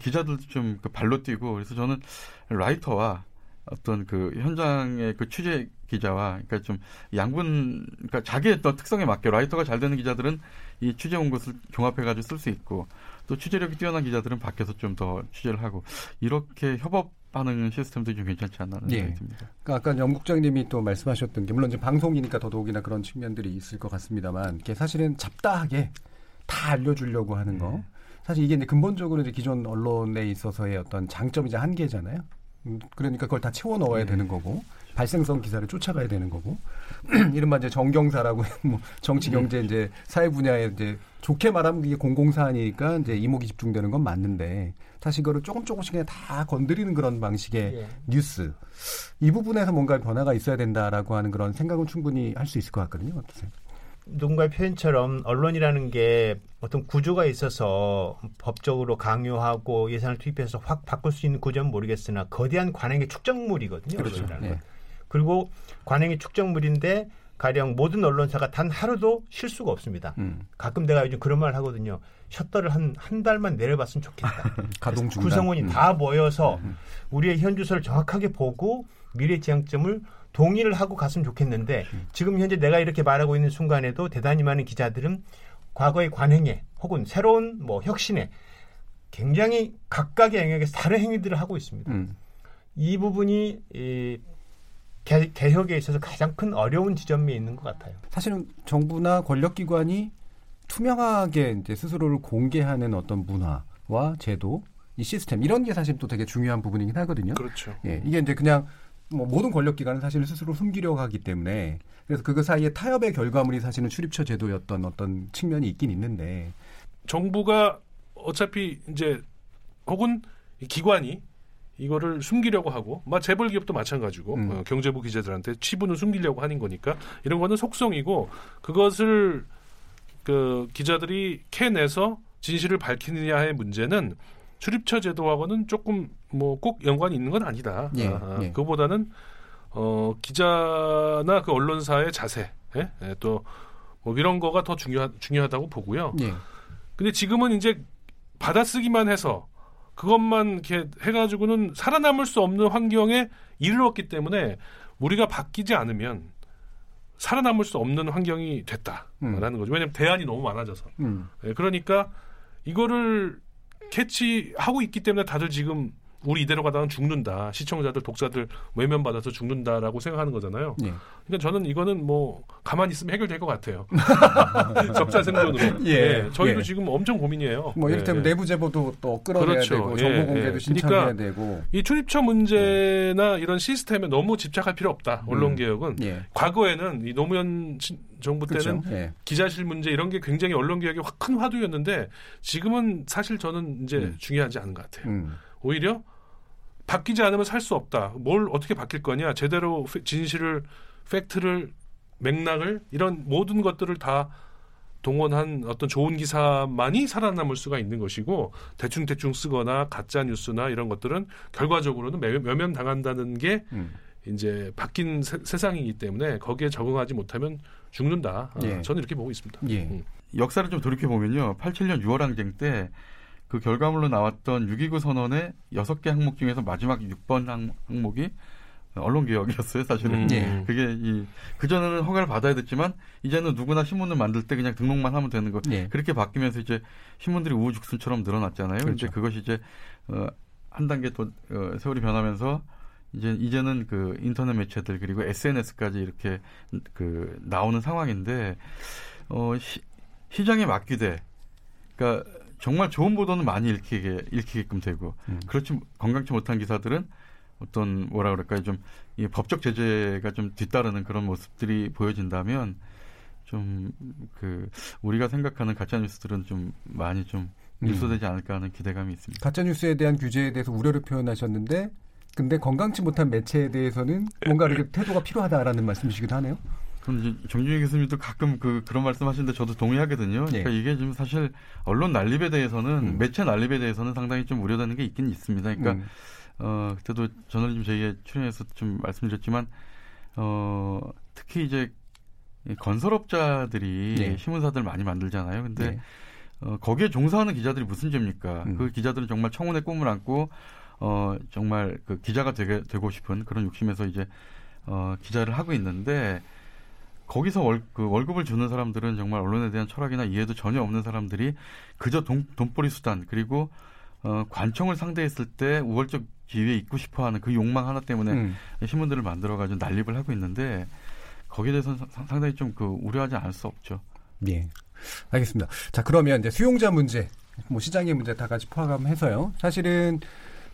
기자들도 좀 그 발로 뛰고 그래서 저는 라이터와 어떤 그 현장의 그 취재 기자와 그러니까 좀 양분 그러니까 자기의 어떤 특성에 맞게 라이터가 잘 되는 기자들은 이 취재 온 것을 종합해 가지고 쓸 수 있고 또 취재력이 뛰어난 기자들은 밖에서 좀 더 취재를 하고 이렇게 협업 하는 시스템도 좀 괜찮지 않나 예. 생각이 듭니다. 그러니까 아까 영 국장님이 또 말씀하셨던 게 물론 이제 방송이니까 더더욱이나 그런 측면들이 있을 것 같습니다만 이게 사실은 잡다하게 다 알려주려고 하는 거 사실 이게 이제 근본적으로 이제 기존 언론에 있어서의 어떤 장점이자 한계잖아요. 음, 그러니까 그걸 다 채워 넣어야 되는 거고 발생성 기사를 쫓아가야 되는 거고 (clears throat) 이른바 이제 정경사라고 뭐 정치 경제 이제 사회 분야에 이제 좋게 말하면 이게 공공사안이니까 이제 이목이 집중되는 건 맞는데 사실 그거를 조금 조금씩 다 건드리는 그런 방식의 예. 뉴스 이 부분에서 뭔가 변화가 있어야 된다라고 하는 그런 생각은 충분히 할 수 있을 것 같거든요. 어떠세요? 누군가의 표현처럼 언론이라는 게 어떤 구조가 있어서 법적으로 강요하고 예산을 투입해서 확 바꿀 수 있는 구조는 모르겠으나 거대한 관행의 축적물이거든요. 그렇죠. 건. 그리고 관행의 축적물인데 가령 모든 언론사가 단 하루도 쉴 수가 없습니다. 음. 가끔 내가 요즘 그런 말 하거든요. 셔터를 한 한 달만 내려봤으면 좋겠다. (laughs) 가동 중단. 구성원이 음. 다 모여서 우리의 현 주소를 정확하게 보고 미래 지향점을 동의를 하고 갔으면 좋겠는데 지금 현재 내가 이렇게 말하고 있는 순간에도 대단히 많은 기자들은 과거의 관행에 혹은 새로운 뭐 혁신에 굉장히 각각의 영역에서 다른 행위들을 하고 있습니다. 음. 이 부분이 이 개, 개혁에 있어서 가장 큰 어려운 지점이 있는 것 같아요. 사실은 정부나 권력기관이 투명하게 이제 스스로를 공개하는 어떤 문화와 제도, 이 시스템 이런 게 사실 또 되게 중요한 부분이긴 하거든요. 그렇죠. 예, 이게 이제 그냥 뭐 모든 권력 기관은 사실 스스로 숨기려고 하기 때문에 그래서 그거 사이에 타협의 결과물이 사실은 출입처 제도였던 어떤 측면이 있긴 있는데 정부가 어차피 이제 혹은 이 기관이 이거를 숨기려고 하고, 막 재벌 기업도 마찬가지고 음. 어, 경제부 기자들한테 치부는 숨기려고 하는 거니까 이런 거는 속성이고 그것을 그 기자들이 캐내서 진실을 밝히느냐의 문제는 출입처 제도하고는 조금 뭐 꼭 연관이 있는 건 아니다. 예, 아, 예. 그보다는 어 기자나 그 언론사의 자세, 예? 예, 또뭐 이런 거가 더 중요하, 중요하다고 보고요. 예. 근데 지금은 이제 받아쓰기만 해서 그것만 이렇게 해가지고는 살아남을 수 없는 환경에 이르렀기 때문에 우리가 바뀌지 않으면 살아남을 수 없는 환경이 됐다라는 거죠. 왜냐하면 대안이 너무 많아져서. 음. 예, 그러니까 이거를 캐치하고 있기 때문에 다들 지금 우리 이대로 가다가 죽는다. 시청자들, 독자들 외면받아서 죽는다라고 생각하는 거잖아요. 예. 그러니까 저는 이거는 뭐 가만히 있으면 해결될 것 같아요. (laughs) 적자 생존으로. 예. 예, 저희도 예. 지금 엄청 고민이에요. 뭐 이를테면 예, 예. 내부 제보도 또 끌어내야 그렇죠. 되고 예, 정보 공개도 예. 신청해야 그러니까 되고 이 출입처 문제나 이런 시스템에 너무 집착할 필요 없다. 언론 음. 개혁은 예. 과거에는 이 노무현 신- 정부 때는 그렇죠. 예. 기자실 문제 이런 게 굉장히 언론 개혁의 확큰 화두였는데 지금은 사실 저는 이제 음. 중요하지 않은 것 같아요. 음. 오히려 바뀌지 않으면 살 수 없다. 뭘 어떻게 바뀔 거냐? 제대로 팩- 진실을 팩트를 맥락을 이런 모든 것들을 다 동원한 어떤 좋은 기사만이 살아남을 수가 있는 것이고 대충 대충 쓰거나 가짜 뉴스나 이런 것들은 결과적으로는 매- 외면 당한다는 게 음. 이제 바뀐 세, 세상이기 때문에 거기에 적응하지 못하면 죽는다. 어, 예. 저는 이렇게 보고 있습니다. 예. 음. 역사를 좀 돌이켜 보면요. 87년 6월 항쟁 때 그 결과물로 나왔던 6.29 선언의 6개 항목 중에서 마지막 6번 항, 항목이 언론 개혁이었어요, 사실은. 음. 예. 그게 이 그전에는 허가를 받아야 됐지만 이제는 누구나 신문을 만들 때 그냥 등록만 하면 되는 거. 예. 그렇게 바뀌면서 이제 신문들이 우후죽순처럼 늘어났잖아요. 그렇죠. 그것이 이제 어, 한 단계 또 어, 세월이 변하면서 이제 이제는 그 인터넷 매체들 그리고 SNS까지 이렇게 그 나오는 상황인데 어 시, 시장에 맡기되 그러니까 정말 좋은 보도는 많이 읽히게 읽히게끔 되고 음. 그렇지 건강치 못한 기사들은 어떤 뭐라 그럴까요 좀 이 법적 제재가 좀 뒤따르는 그런 모습들이 보여진다면 좀 그 우리가 생각하는 가짜 뉴스들은 좀 많이 좀 음. 일소되지 않을까 하는 기대감이 있습니다. 가짜 뉴스에 대한 규제에 대해서 우려를 표현하셨는데 근데 건강치 못한 매체에 대해서는 뭔가 이렇게 (coughs) 태도가 필요하다라는 말씀이시기도 하네요. 그럼 이제 정준희 교수님도 가끔 그 그런 말씀하시는데 저도 동의하거든요. 그러니까 예. 이게 지금 사실 언론 난립에 대해서는 음. 매체 난립에 대해서는 상당히 좀 우려되는 게 있긴 있습니다. 그러니까 음. 어 그때도 저널리즘 제기에 출연해서 좀 말씀드렸지만 어 특히 이제 이 건설업자들이 예. 신문사들 많이 만들잖아요. 근데 네. 어, 거기에 종사하는 기자들이 무슨 죄입니까? 음. 그 기자들은 정말 청운의 꿈을 안고 어 정말 그 기자가 되게 되고 싶은 그런 욕심에서 이제 어 기자를 하고 있는데 거기서 월, 그 월급을 주는 사람들은 정말 언론에 대한 철학이나 이해도 전혀 없는 사람들이 그저 돈, 돈벌이 수단 그리고 어 관청을 상대했을 때 우월적 지위에 있고 싶어하는 그 욕망 하나 때문에 음. 신문들을 만들어가지고 난립을 하고 있는데 거기에 대해서는 상- 상당히 좀 그 우려하지 않을 수 없죠. 예. 알겠습니다. 자, 그러면 이제 수용자 문제, 뭐 시장의 문제 다 같이 포함해서요. 사실은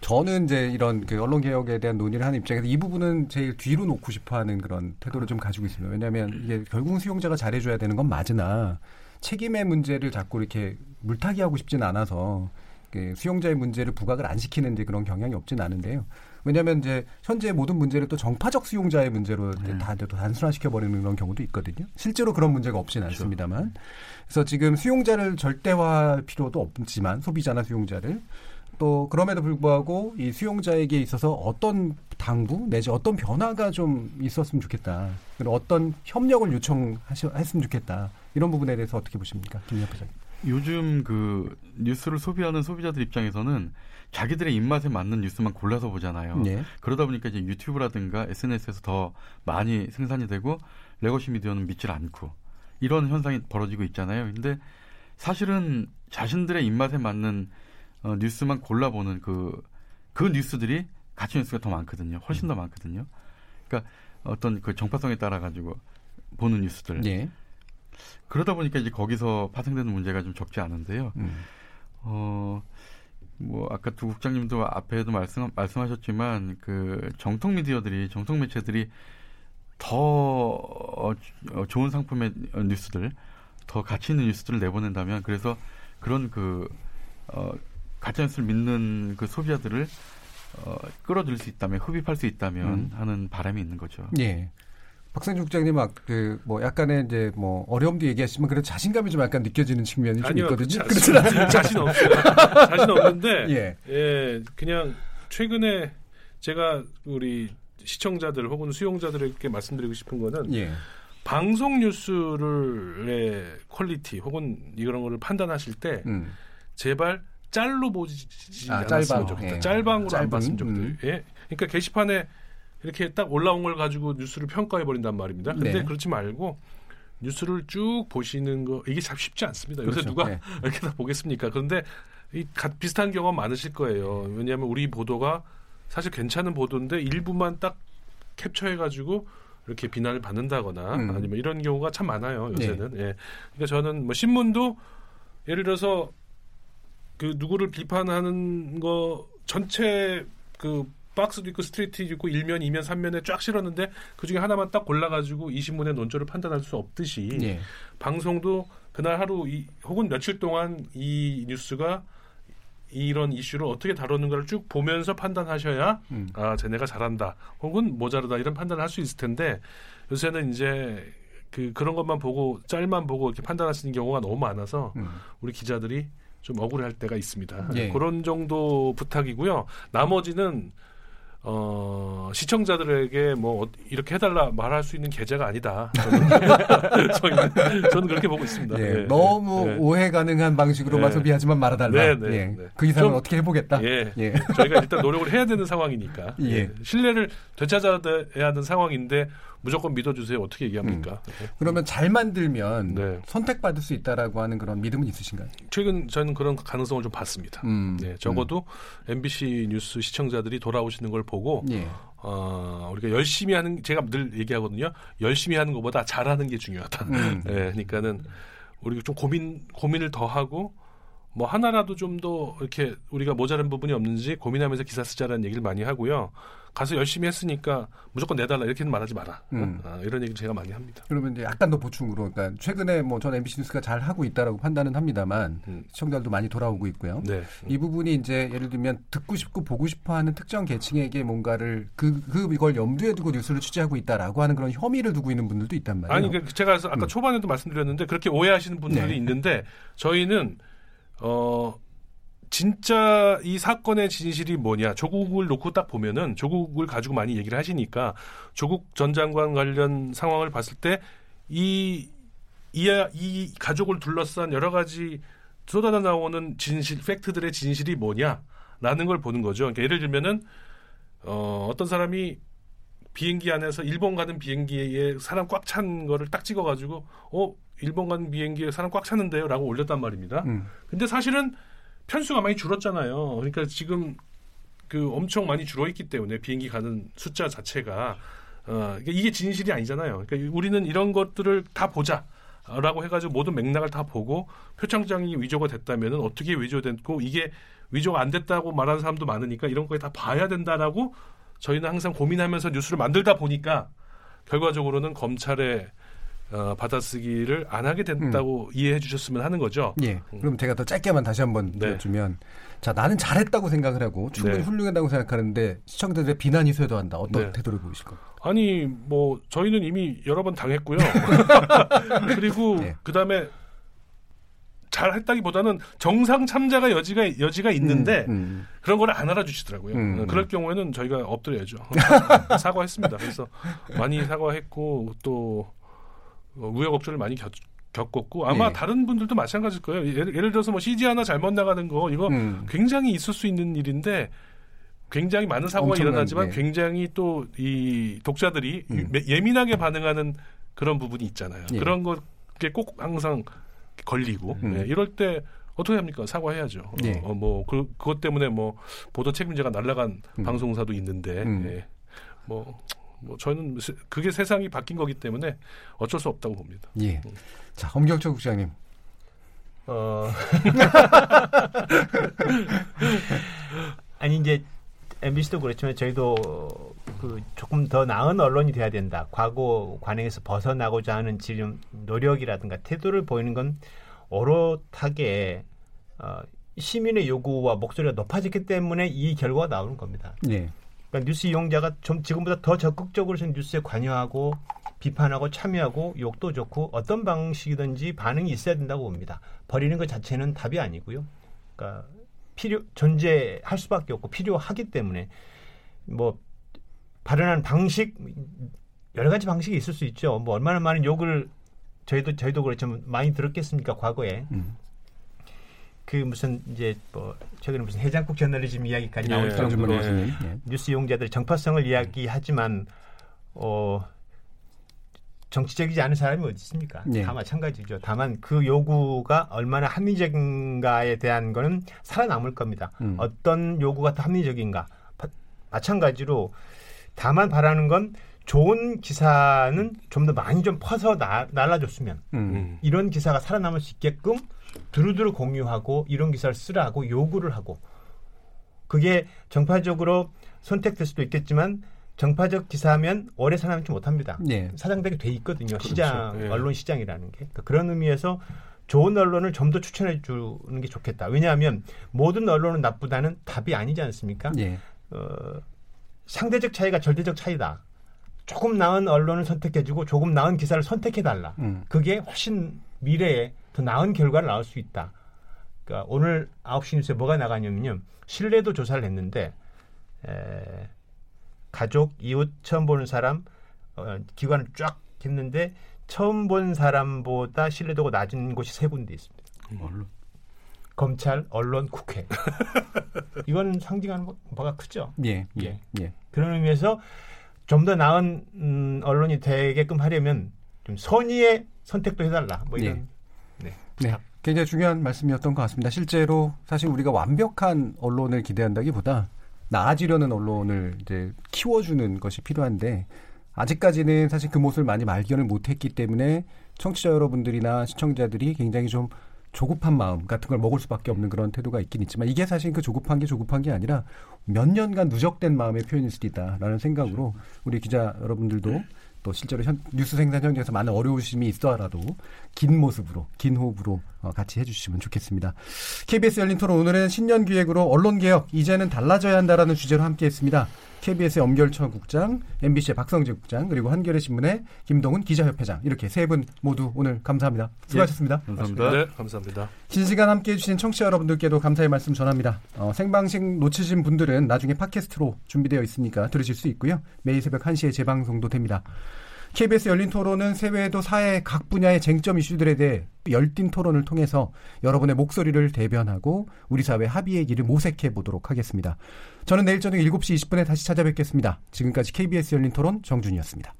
저는 이제 이런 그 언론 개혁에 대한 논의를 하는 입장에서 이 부분은 제일 뒤로 놓고 싶어 하는 그런 태도를 좀 가지고 있습니다. 왜냐하면 이게 결국 수용자가 잘해줘야 되는 건 맞으나 책임의 문제를 자꾸 이렇게 물타기하고 싶지는 않아서 그 수용자의 문제를 부각을 안 시키는 이제 그런 경향이 없진 않은데요. 왜냐하면 이제 현재 모든 문제를 또 정파적 수용자의 문제로 다 이제 또 단순화시켜 버리는 그런 경우도 있거든요. 실제로 그런 문제가 없지는 않습니다만. 그래서 지금 수용자를 절대화할 필요도 없지만 소비자나 수용자를 또 그럼에도 불구하고 이 수용자에게 있어서 어떤 당부 내지 어떤 변화가 좀 있었으면 좋겠다. 그리고 어떤 협력을 요청했으면 좋겠다. 이런 부분에 대해서 어떻게 보십니까, 김 옆에장? 요즘 그 뉴스를 소비하는 소비자들 입장에서는 자기들의 입맛에 맞는 뉴스만 골라서 보잖아요. 예. 그러다 보니까 이제 유튜브라든가 SNS에서 더 많이 생산이 되고 legacy 미디어는 믿질 않고 이런 현상이 벌어지고 있잖아요. 근데 사실은 자신들의 입맛에 맞는 어, 뉴스만 골라보는 그, 그 뉴스들이 가치 뉴스가 더 많거든요. 훨씬 더 많거든요. 그러니까 어떤 그 정파성에 따라 가지고 보는 뉴스들. 예. 그러다 보니까 이제 거기서 파생되는 문제가 좀 적지 않은데요. 음. 어, 뭐 아까 두 국장님도 앞에도 말씀 말씀하셨지만 그 정통 미디어들이 정통 매체들이 더 어, 어, 좋은 상품의 뉴스들, 더 가치 있는 뉴스들을 내보낸다면 그래서 그런 그 어, 가짜 뉴스를 믿는 그 소비자들을 어, 끌어들일 수 있다면 흡입할 수 있다면 음. 하는 바람이 있는 거죠. 예. 박상준 국장님 막그뭐 약간의 이제 뭐 어려움도 얘기하시지만 그래도 자신감이 좀 약간 느껴지는 측면이 좀 아니요, 그 있거든요. 자신, 그렇잖아요. 자신 없어요. (laughs) 자신 없는데, 예. 예. 그냥 최근에 제가 우리 시청자들 혹은 수용자들에게 말씀드리고 싶은 거는 예. 방송 뉴스를의 quality 혹은 이런 거를 판단하실 때 음. 제발 짤로 보지 아, 않았으면 짤방. 좋겠다. 예. 짤방으로 짤방. 안 봤으면 좋겠다. 음. 예. 그러니까 게시판에 이렇게 딱 올라온 걸 가지고 뉴스를 평가해 버린단 말입니다. 근데 네. 그렇지 말고 뉴스를 쭉 보시는 거 이게 참 쉽지 않습니다. 요새 그렇죠. 누가 네. (laughs) 이렇게 다 보겠습니까? 그런데 이 가- 비슷한 경험 많으실 거예요. 왜냐하면 우리 보도가 사실 괜찮은 보도인데 일부만 딱 캡처해 가지고 이렇게 비난을 받는다거나 음. 아니면 이런 경우가 참 많아요. 요새는. 예. 그러니까 저는 뭐 신문도 예를 들어서 그 누구를 비판하는 거 전체 그 박스도 있고 스트레이트 있고 일면, 이면, 삼면에 쫙 실었는데 그 중에 하나만 딱 골라가지고 이 신문의 논조를 판단할 수 없듯이 예. 방송도 그날 하루 이, 혹은 며칠 동안 이 뉴스가 이런 이슈를 어떻게 다루는가를 쭉 보면서 판단하셔야 음. 아 쟤네가 잘한다 혹은 모자르다 이런 판단을 할 수 있을 텐데 요새는 이제 그 그런 것만 보고 짤만 보고 이렇게 판단하시는 경우가 너무 많아서 음. 우리 기자들이 좀 억울할 때가 있습니다. 예. 그런 정도 부탁이고요. 나머지는 어, 시청자들에게 뭐 어- 이렇게 해달라 말할 수 있는 계제가 아니다. 저는, (laughs) 저희는, 저는 그렇게 보고 있습니다. 예, 예, 너무 예. 오해 가능한 방식으로만 네. 소비하지만 말아달라. 네, 네, 예. 네. 그 이상은 좀- 어떻게 해보겠다. 예. 예. (laughs) 저희가 일단 노력을 해야 되는 상황이니까. 예. 예. 신뢰를 되찾아야 하는 상황인데 무조건 믿어주세요. 어떻게 얘기합니까? 예. 그러면 잘 만들면 네. 선택받을 수 있다라고 하는 그런 믿음은 있으신가요? 최근 저는 그런 가능성을 좀 봤습니다. 음. 네, 적어도 MBC 뉴스 시청자들이 돌아오시는 걸 보고 예. 어, 우리가 열심히 하는 제가 늘 얘기하거든요. 열심히 하는 것보다 잘하는 게 중요하다. 음. (laughs) 네, 그러니까는 우리가 좀 고민 고민을 더 하고 뭐 하나라도 좀 더 이렇게 우리가 모자란 부분이 없는지 고민하면서 기사 쓰자라는 얘기를 많이 하고요. 가서 열심히 했으니까 무조건 내달라 이렇게는 말하지 마라. 음. 어, 이런 얘기를 제가 많이 합니다. 그러면 이제 약간 더 보충으로, 그러니까 최근에 뭐 전 MBC 뉴스가 잘 하고 있다라고 판단은 합니다만 음. 시청자들도 많이 돌아오고 있고요. 네. 이 부분이 이제 예를 들면 듣고 싶고 보고 싶어하는 특정 계층에게 뭔가를 그, 그 이걸 염두에 두고 뉴스를 취재하고 있다라고 하는 그런 혐의를 두고 있는 분들도 있단 말이에요. 아니 그 제가 아까 초반에도 말씀드렸는데 그렇게 오해하시는 분들이 네. 있는데 저희는 어 진짜 이 사건의 진실이 뭐냐 조국을 놓고 딱 보면은 조국을 가지고 많이 얘기를 하시니까 조국 전 장관 관련 상황을 봤을 때이 이, 이 가족을 둘러싼 여러 가지 쏟아져 나오는 진실, 팩트들의 진실이 뭐냐라는 걸 보는 거죠. 그러니까 예를 들면은 어, 어떤 사람이 비행기 안에서 일본 가는 비행기에 사람 꽉 찬 거를 딱 찍어가지고 어 일본 가는 비행기에 사람 꽉 찼는데요라고 올렸단 말입니다. 음. 근데 사실은 편수가 많이 줄었잖아요. 그러니까 지금 그 엄청 많이 줄어 있기 때문에 비행기 가는 숫자 자체가 어 이게- 이게 진실이 아니잖아요. 그러니까 우리는 이런 것들을 다 보자. 라고 해가지고 모든 맥락을 다 보고 표창장이 위조가 됐다면은 어떻게 위조됐고 이게 위조가 안 됐다고 말하는 사람도 많으니까 이런 거에 다 봐야 된다라고 저희는 항상 고민하면서 뉴스를 만들다 보니까 결과적으로는 검찰의 어, 받아쓰기를 안 하게 된다고 이해해 주셨으면 하는 거죠. 예. 그럼 제가 더 짧게만 다시 한번 네. 들어주면 자 나는 잘했다고 생각을 하고 충분히 네. 훌륭하다고 생각하는데 시청자들의 비난이 쇄도한다. 어떤 네. 태도를 보이실 겁니까? 아니 뭐 저희는 이미 여러 번 당했고요. (laughs) (laughs) 그리고 네. 그 다음에 잘했다기보다는 정상 참자가 여지가 여지가 있는데 음, 그런 걸 안 알아주시더라고요. 음. 어, 그럴 경우에는 저희가 엎드려야죠. (laughs) 사과했습니다. 그래서 많이 사과했고 또 어, 우여곡절을 많이 겪, 겪었고 아마 예. 다른 분들도 마찬가지일 거예요. 예를, 예를 들어서 뭐 CG 하나 잘못 나가는 거 이거 음. 굉장히 있을 수 있는 일인데 굉장히 많은 사고가 엄청난, 일어나지만 네. 굉장히 또 이 독자들이 음. 예- 예민하게 반응하는 그런 부분이 있잖아요. 예. 그런 것에 꼭 항상 걸리고 음. 예, 이럴 때 어떻게 합니까? 사과해야죠. 예. 어, 뭐 그, 그것 때문에 뭐 보도 책임자가 날라간 음. 방송사도 있는데 음. 예. 뭐, 뭐 저는 세- 그게 세상이 바뀐 거기 때문에 어쩔 수 없다고 봅니다. 예. 자 엄경철 국장님. 어. (laughs) 아니 이제 MBC도 그렇지만 저희도 그 조금 더 나은 언론이 돼야 된다. 과거 관행에서 벗어나고자 하는 지금 노력이라든가 태도를 보이는 건 오롯하게 어, 시민의 요구와 목소리가 높아졌기 때문에 이 결과가 나오는 겁니다. 예. 그러니까 뉴스 이용자가 좀 지금보다 더 적극적으로 좀 뉴스에 관여하고 비판하고 참여하고 욕도 좋고 어떤 방식이든지 반응이 있어야 된다고 봅니다. 버리는 것 자체는 답이 아니고요. 그러니까 필요 존재할 수밖에 없고 필요하기 때문에 뭐 발언하는 방식 여러 가지 방식이 있을 수 있죠. 뭐 얼마나 많은 욕을 저희도 저희도 그렇지만 많이 들었겠습니까 과거에 음. 그 무슨 이제 뭐 최근에 무슨 해장국 저널리즘 이야기까지 나올 예, 정도로. 예. 뉴스 이용자들 정파성을 이야기하지만 어 정치적이지 않은 사람이 어디 있습니까? 네. 다 마찬가지죠. 다만 그 요구가 얼마나 합리적인가에 대한 거는 살아남을 겁니다. 음. 어떤 요구가 더 합리적인가? 바- 마찬가지로 다만 바라는 건 좋은 기사는 좀 더 많이 좀 퍼서 나, 날라줬으면 음. 음. 이런 기사가 살아남을 수 있게끔 두루두루 공유하고 이런 기사를 쓰라고 요구를 하고 그게 정파적으로 선택될 수도 있겠지만 정파적 기사면 오래 살아남지 못합니다. 예. 사장되게 돼 있거든요. 그렇죠. 시장 예. 언론 시장이라는 게 그러니까 그런 의미에서 좋은 언론을 좀 더 추천해 주는 게 좋겠다. 왜냐하면 모든 언론은 나쁘다는 답이 아니지 않습니까? 예. 어, 상대적 차이가 절대적 차이다. 조금 나은 언론을 선택해주고 조금 나은 기사를 선택해달라. 음. 그게 훨씬 미래에 더 나은 결과를 낳을 수 있다. 그러니까 오늘 9시 뉴스에 뭐가 나가냐면요. 신뢰도 조사를 했는데 에, 가족, 이웃 처음 보는 사람 어, 기관을 쫙 했는데 처음 본 사람보다 신뢰도가 낮은 곳이 세 군데 있습니다. 언론. 검찰, 언론, 국회. (laughs) 이건 상징하는 바- 바가 크죠. 예. 예. 예. 예. 그런 의미에서 좀 더 나은 음, 언론이 되게끔 하려면 좀 선의의 선택도 해달라. 뭐 이런. 네. 네. 굉장히 중요한 말씀이었던 것 같습니다. 실제로 사실 우리가 완벽한 언론을 기대한다기보다 나아지려는 언론을 이제 키워주는 것이 필요한데 아직까지는 사실 그 모습을 많이 발견을 못했기 때문에 청취자 여러분들이나 시청자들이 굉장히 좀 조급한 마음 같은 걸 먹을 수밖에 없는 그런 태도가 있긴 있지만 이게 사실 그 조급한 게 조급한 게 아니라 몇 년간 누적된 마음의 표현일 수도 있다라는 생각으로 우리 기자 여러분들도 또 실제로 현, 뉴스 생산 현장에서 많은 어려우심이 있더라도 긴 모습으로 긴 호흡으로 어, 같이 해주시면 좋겠습니다. KBS 열린 토론 오늘은 신년 기획으로 언론 개혁 이제는 달라져야 한다라는 주제로 함께했습니다. KBS의 엄결천 국장, MBC의 박성재 국장, 그리고 한겨레 신문의 김동훈 기자협회장 이렇게 세 분 모두 오늘 감사합니다. 수고하셨습니다. 감사합니다. 네, 감사합니다. 긴 시간 함께 해 주신 청취자 여러분들께도 감사의 말씀 전합니다. 어, 생방식 놓치신 분들은 나중에 팟캐스트로 준비되어 있으니까 들으실 수 있고요. 매일 새벽 1시에 재방송도 됩니다. KBS 열린 토론은 세외에도 사회 각 분야의 쟁점 이슈들에 대해 열띤 토론을 통해서 여러분의 목소리를 대변하고 우리 사회 합의의 길을 모색해 보도록 하겠습니다. 저는 내일 저녁 7시 20분에 다시 찾아뵙겠습니다. 지금까지 KBS 열린 토론 정준이었습니다.